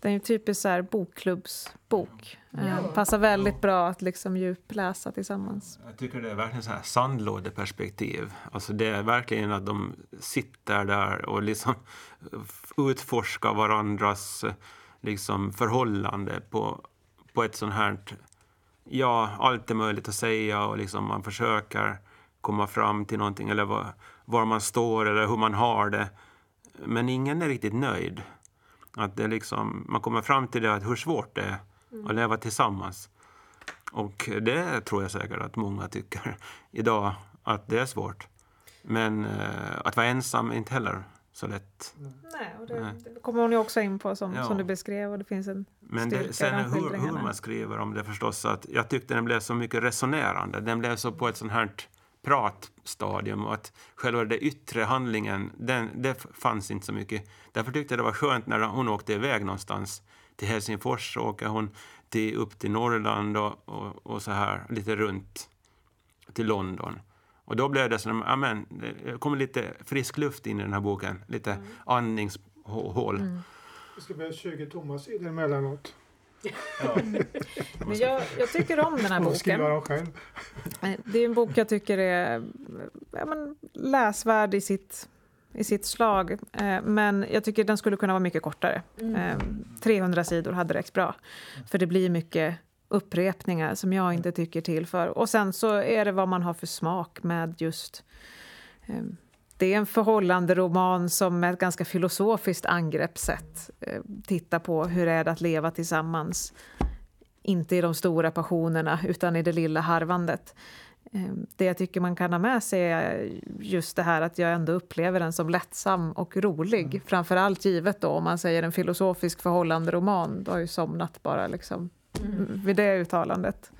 Det är ju typiskt så här bokklubbsbok. Eh, Passar väldigt bra att liksom djupläsa tillsammans. Jag tycker det är verkligen så här sandlådeperspektiv. Alltså det är verkligen att de sitter där och liksom <laughs> utforskar varandras liksom förhållande på, på ett sånt här... Ja, allt är möjligt att säga och liksom man försöker komma fram till någonting eller var, var man står eller hur man har det. Men ingen är riktigt nöjd. Att det liksom, man kommer fram till det att hur svårt det är att leva tillsammans. Och det tror jag säkert att många tycker <laughs> idag, att det är svårt. Men eh, att vara ensam är inte heller så lätt. Nej, och det, det kommer hon ju också in på som, Ja. som du beskrev. Och det finns en Men det, sen hur, hur man skriver om det förstås, att jag tyckte den blev så mycket resonerande. Den blev så på ett sånt här pratstadium och att själva den yttre handlingen, den, det fanns inte så mycket. Därför tyckte jag det var skönt när hon åkte iväg någonstans. Till Helsingfors så åker hon till, upp till Norrland och, och, och så här lite runt till London. Och då blev det som, ja men, det kommer lite frisk luft in i den här boken. Lite Mm. andningshål. Det ska bli 20 tomma sidor emellanåt. <laughs> Men jag, jag tycker om den här boken. Eh, Det är en bok jag tycker är ja, men, läsvärd i sitt, i sitt slag. Eh, Men jag tycker den skulle kunna vara mycket kortare. Eh, 300 sidor hade räckt bra. För det blir mycket upprepningar som jag inte tycker till för. Och sen så är det vad man har för smak med just... eh, Det är en förhållande roman som med ett ganska filosofiskt angreppssätt eh, tittar på hur är det att leva tillsammans. Inte i de stora passionerna, utan i det lilla harvandet. Eh, Det jag tycker man kan ha med sig är just det här att jag ändå upplever den som lättsam och rolig. Framför allt givet då om man säger en filosofisk förhållande roman. Då har ju somnat bara liksom vid det uttalandet.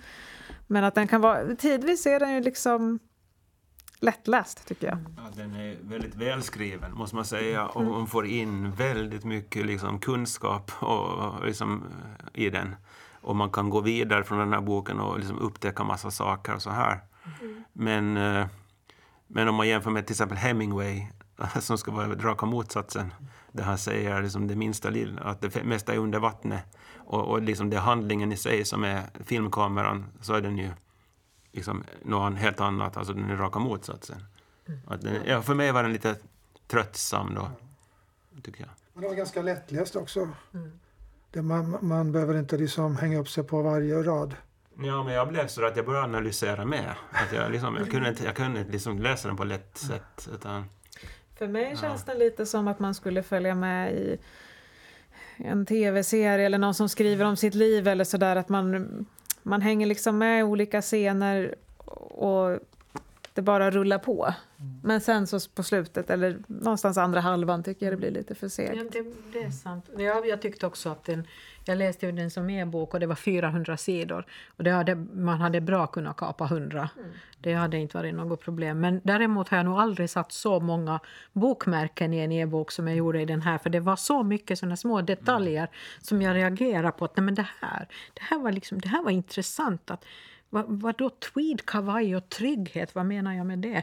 Men att den kan vara, tidvis är den ju liksom lättläst tycker jag. Ja, den är väldigt välskriven, måste man säga. Och hon får in väldigt mycket liksom, kunskap och, liksom, eh, i den. Och man kan gå vidare från den här boken och liksom, upptäcka massa saker och så här. Men, eh, men om man jämför med till exempel Hemingway <laughs> som ska vara raka motsatsen. Där han säger liksom det minsta lilla, att det mesta är under vattnet. Och, och liksom det är handlingen i sig som är filmkameran, så är den ju liksom något helt annat, alltså den är raka motsatsen. Att den, ja, för mig var den lite tröttsam då, tycker jag. Men det var ganska lättläst också. Det man, man behöver inte liksom hänga upp sig på varje rad. Ja, men jag blev så att jag började analysera med. Att jag, liksom, jag kunde inte, jag kunde inte liksom läsa den på lätt sätt. Utan, För mig känns det lite som att man skulle följa med i en tv-serie eller någon som skriver om sitt liv eller sådär. Att man, man hänger liksom med i olika scener och det bara rullar på. Men sen så på slutet, eller någonstans andra halvan, tycker jag det blir lite för Ja, segt. det, det är sant. Ja, jag tyckte också att den... Jag läste ju den som e-bok och det var 400 sidor. Och det hade, man hade bra kunnat kapa 100. Det hade inte varit något problem. Men däremot har jag nog aldrig satt så många bokmärken i en e-bok som jag gjorde i den här. För det var så mycket såna små detaljer som jag reagerade på. Att nej, men det här, det här var liksom, det här var intressant. Att, vad, vad då tweed, kavaj och trygghet? Vad menar jag med det?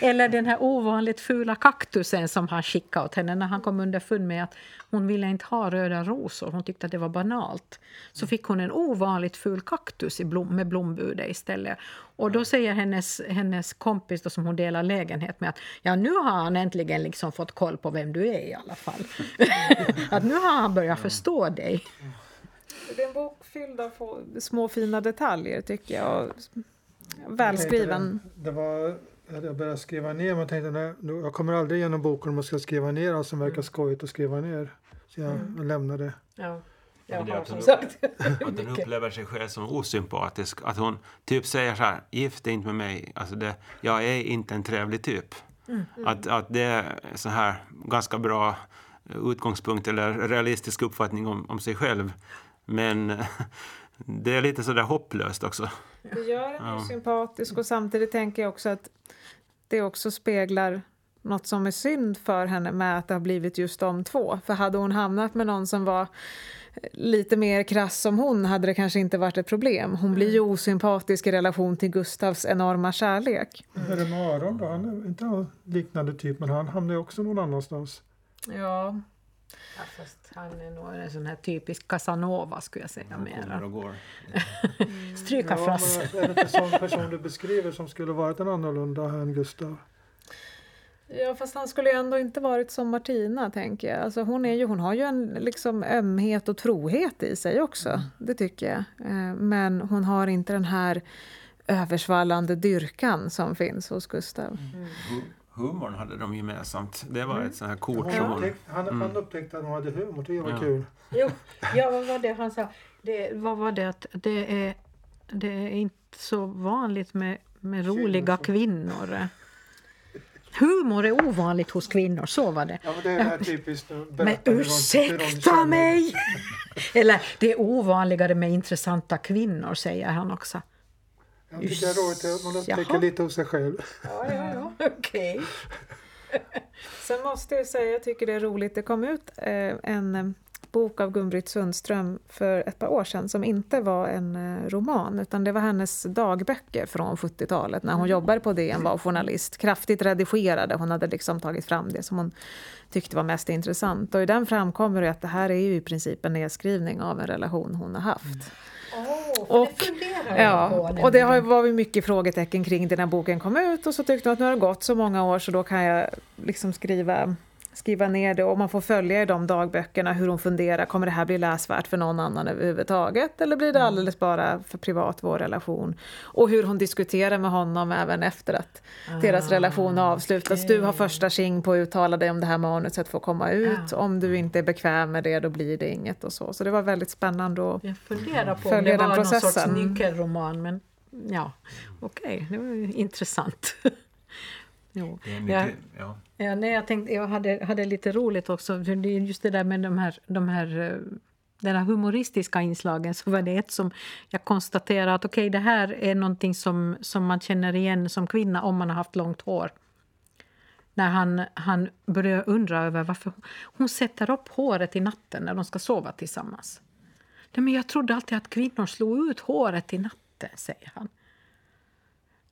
<laughs> Eller den här ovanligt fula kaktusen som han skickade åt henne när han kom underfund med att hon ville inte ha röda rosor. Hon tyckte att det var banalt. Så fick hon en ovanligt ful kaktus i blom, med blombude istället. Och då säger hennes, hennes kompis då, som hon delar lägenhet med att ja, nu har han äntligen liksom fått koll på vem du är i alla fall. <laughs> <laughs> att nu har han börjat förstå dig. Det är en bok fylld av få, små fina detaljer tycker jag. Och välskriven. Det var, jag började skriva ner men jag tänkte nej, jag kommer aldrig igenom boken om jag ska skriva ner allt som verkar skojigt att skriva ner. Så jag lämnade. Ja. Jag har att som hon- sagt <laughs> att hon mycket. upplever sig själv som osympatisk. Att hon typ säger så här, gift dig inte med mig. Alltså det, jag är inte en trevlig typ. Att, att det är så här ganska bra utgångspunkt eller realistisk uppfattning om, om sig själv. Men <laughs> det är lite sådär hopplöst också. Det gör en Ja. ju sympatisk och samtidigt tänker jag också att det också speglar något som är synd för henne med att det har blivit just de två. För hade hon hamnat med någon som var lite mer krass som hon hade det kanske inte varit ett problem. Hon blir ju osympatisk i relation till Gustavs enorma kärlek. Hur är det med Aron då? Han är inte en liknande typ men han hamnar ju också någon annanstans. Ja, Ja, fast han är nog en sån här typisk Casanova skulle jag säga Kommer mera. och går. <laughs> Stryka Ja, frass. men är det inte sån person du beskriver som skulle varit en annorlunda än Gustav? Ja, fast han skulle ju ändå inte varit som Martina, tänker jag. Alltså, hon, är ju, hon har ju en liksom, ömhet och trohet i sig också, det tycker jag. Eh, Men hon har inte den här översvallande dyrkan som finns hos Gustav. Hu- Humorn hade de gemensamt. Det var ett sånt här kort som hon... han, han upptäckte att hon hade humor, det var Ja. kul. Jo, ja, vad var det han sa? Det, vad var det att det är, det är inte så vanligt med, med roliga kvinnor. Humor är ovanligt hos kvinnor, så var det. Ja, men det är typiskt. Men ursäkta mig! Eller det är ovanligare med intressanta kvinnor, säger han också. Jag tycker det är roligt att man upptäcker lite hos sig själv. Ja, ja, ja. <laughs> Okej. <laughs> Sen måste jag säga, jag tycker det är roligt, det kom ut eh, en eh, bok av Gun-Britt Sundström för ett par år sedan som inte var en eh, roman utan det var hennes dagböcker från 70-talet när hon jobbade på DN, var journalist. Kraftigt redigerade, hon hade liksom tagit fram det som hon tyckte var mest intressant. Och i den framkommer det att det här är ju i princip en nedskrivning av en relation hon har haft. Oh, Och- det jag på. Ja, och det har, ju- nämligen. var ju mycket frågetecken kring det när boken kom ut och så tyckte hon att nu har det gått så många år så då kan jag liksom skriva, skriva ner det och man får följa i de dagböckerna hur hon funderar, kommer det här bli läsvärt för någon annan överhuvudtaget eller blir det Mm. alldeles bara för privat vår relation? Och hur hon diskuterar med honom även efter att deras Ah, relation har avslutats. Du har första tjing på att uttala dig om det här manuset får komma ut. Ja. Om du inte är bekväm med det då blir det inget och så. Så det var väldigt spännande och Jag funderar på om det den var någon sorts processen. nyckelroman, men ja, okej, det var intressant. <laughs> jo. Mycket, ja. Ja, nej, jag, tänkte, jag hade, hade lite roligt också, för det är just det där med de här, de här eh, den här humoristiska inslagen så var det ett som jag konstaterade att okej, det här är någonting som, som man känner igen som kvinna om man har haft långt hår. När han, han börjar undra över varför hon sätter upp håret i natten när de ska sova tillsammans. Nej, men jag trodde alltid att kvinnor slog ut håret i natten, säger han.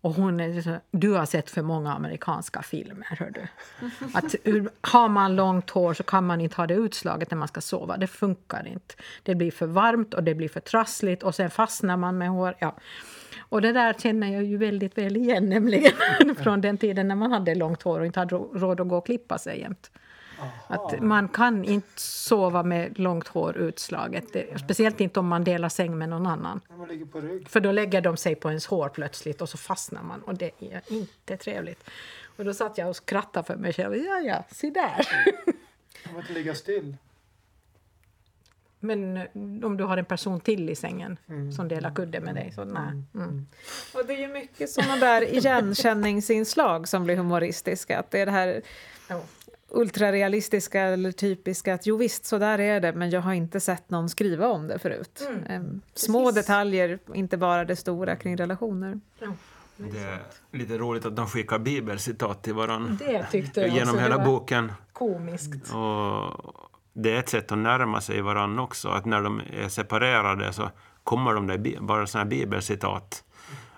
Och hon är så, du har sett för många amerikanska filmer. Hör du. Att, har man långt hår så kan man inte ha det utslaget när man ska sova. Det funkar inte. Det blir för varmt och det blir för trassligt och sen fastnar man med hår. Ja. Och det där känner jag ju väldigt väl igen nämligen <laughs> från den tiden när man hade långt hår och inte hade råd att gå och klippa sig jämt. Att man kan inte sova med långt hår utslaget. Det, speciellt inte om man delar säng med någon annan. Man ligger på rygg. För då lägger de sig på ens hår plötsligt och så fastnar man. Och det är inte trevligt. Och då satt jag och skrattade för mig själv. Ja, ja, se där. Man inte ligga still. Men eh, om du har en person till i sängen som delar kudde med dig, så nej. Mm. Och det är ju mycket sådana där igenkänningsinslag som blir humoristiska. Att det är det här. Ultrarealistiska eller typiska att jo visst, så där är det, men jag har inte sett någon skriva om det förut. Mm. Em, Små Precis. detaljer, inte bara det stora kring relationer. Ja. Det är lite roligt att de skickar bibelcitat till varandra Det tyckte jag genom hela boken. komiskt. Och det är ett sätt att närma sig varandra också. Att när de är separerade så kommer de där bara såna här bibelcitat.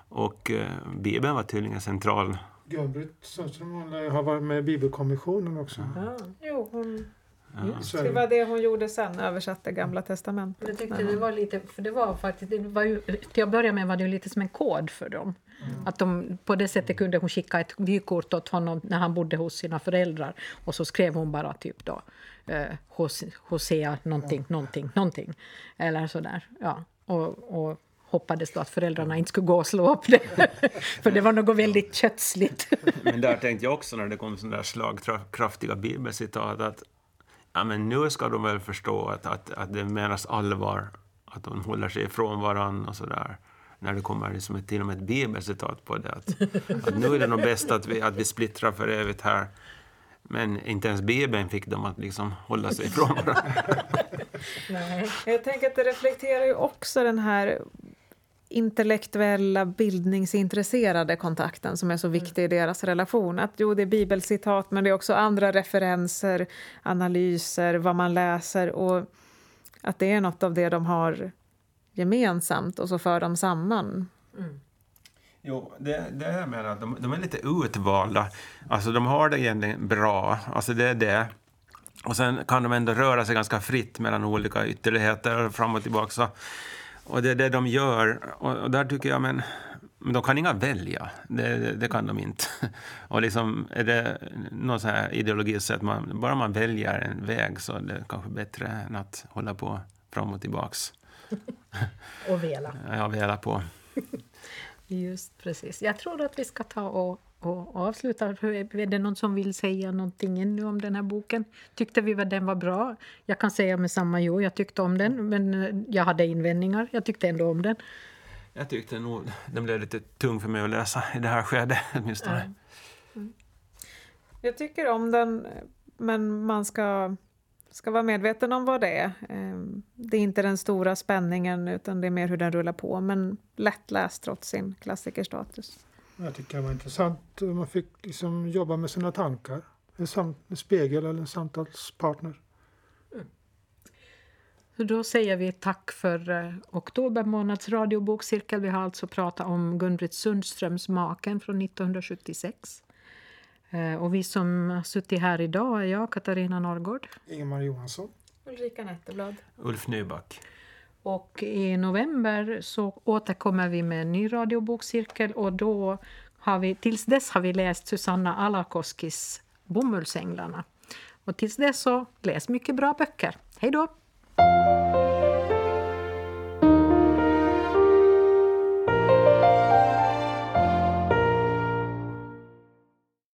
Och eh, Bibeln var tydligen central. Gun-Britt Sundström hon har varit med i Bibelkommissionen också. Ja. Jo, hon, I det Sverige. var det hon gjorde sen, översatte Gamla Testamentet. Jag tyckte det var lite, för det var faktiskt, det var ju, till att börja med var det ju lite som en kod för dem. Att de, på det sättet kunde hon skicka ett vykort åt honom när han bodde hos sina föräldrar. Och så skrev hon bara typ då eh, hos, Hosea någonting, någonting, någonting. Eller sådär. Ja. Och, och hoppades då att föräldrarna inte skulle gå och slå upp det. <laughs> för det var något väldigt kötsligt. <laughs> Men där tänkte jag också när det kom sådana där slagkraftiga bibelcitat att ja, men nu ska de väl förstå att, att, att det menas allvar. Att de håller sig ifrån varandra och sådär. När det kommer liksom ett, till och med ett bibelcitat på det. Att, att nu är det nog bäst att vi, att vi splittrar för evigt här. Men inte ens Bibeln fick dem att liksom hålla sig ifrån varandra. <laughs> Nej. Jag tänker att det reflekterar ju också den här intellektuella bildningsintresserade kontakten som är så viktig i deras relation. Att jo, det är bibelcitat men det är också andra referenser, analyser, vad man läser och att det är något av det de har gemensamt och så för de samman. Jo, det, det är jag menar, de, de är lite utvalda. Alltså de har det egentligen bra, alltså det är det. Och sen kan de ändå röra sig ganska fritt mellan olika ytterligheter fram och tillbaka. Så, och det är det de gör. Och, och där tycker jag, men, men de kan inga välja. Det, det, det kan de inte. <laughs> Och liksom är det någon sån här ideologi så att man, bara man väljer en väg så är det kanske bättre än att hålla på fram och tillbaks. <laughs> Och vela. Jag velar på. <laughs> Just precis. Jag tror att vi ska ta och, och avsluta. Är det någon som vill säga någonting ännu om den här boken? Tyckte vi att den var bra? Jag kan säga med samma jo, jag tyckte om den, men eh, jag hade invändningar. Jag tyckte ändå om den. Jag tyckte nog den blev lite tung för mig att läsa i det här skedet <laughs> åtminstone. Jag tycker om den, men man ska, ska vara medveten om vad det är. Ehm, Det är inte den stora spänningen, utan det är mer hur den rullar på. Men lättläst trots sin klassikerstatus. Jag tycker det var intressant. Man fick liksom jobba med sina tankar. En, sam- en spegel eller en samtalspartner. Så då säger vi tack för eh, oktober månads radiobokcirkel. Vi har alltså pratat om Gun-Britt Sundströms Maken från 1976. Eh, Och vi som har suttit här idag är jag, Katarina Norrgård. Ingemar Johansson. Ulrika Netteblad. Ulf Nyback. Och i november så återkommer vi med en ny radiobokcirkel och då har vi, tills dess har vi läst Susanna Alakoskis Bomullsänglarna. Och tills dess så läs mycket bra böcker. Hej då!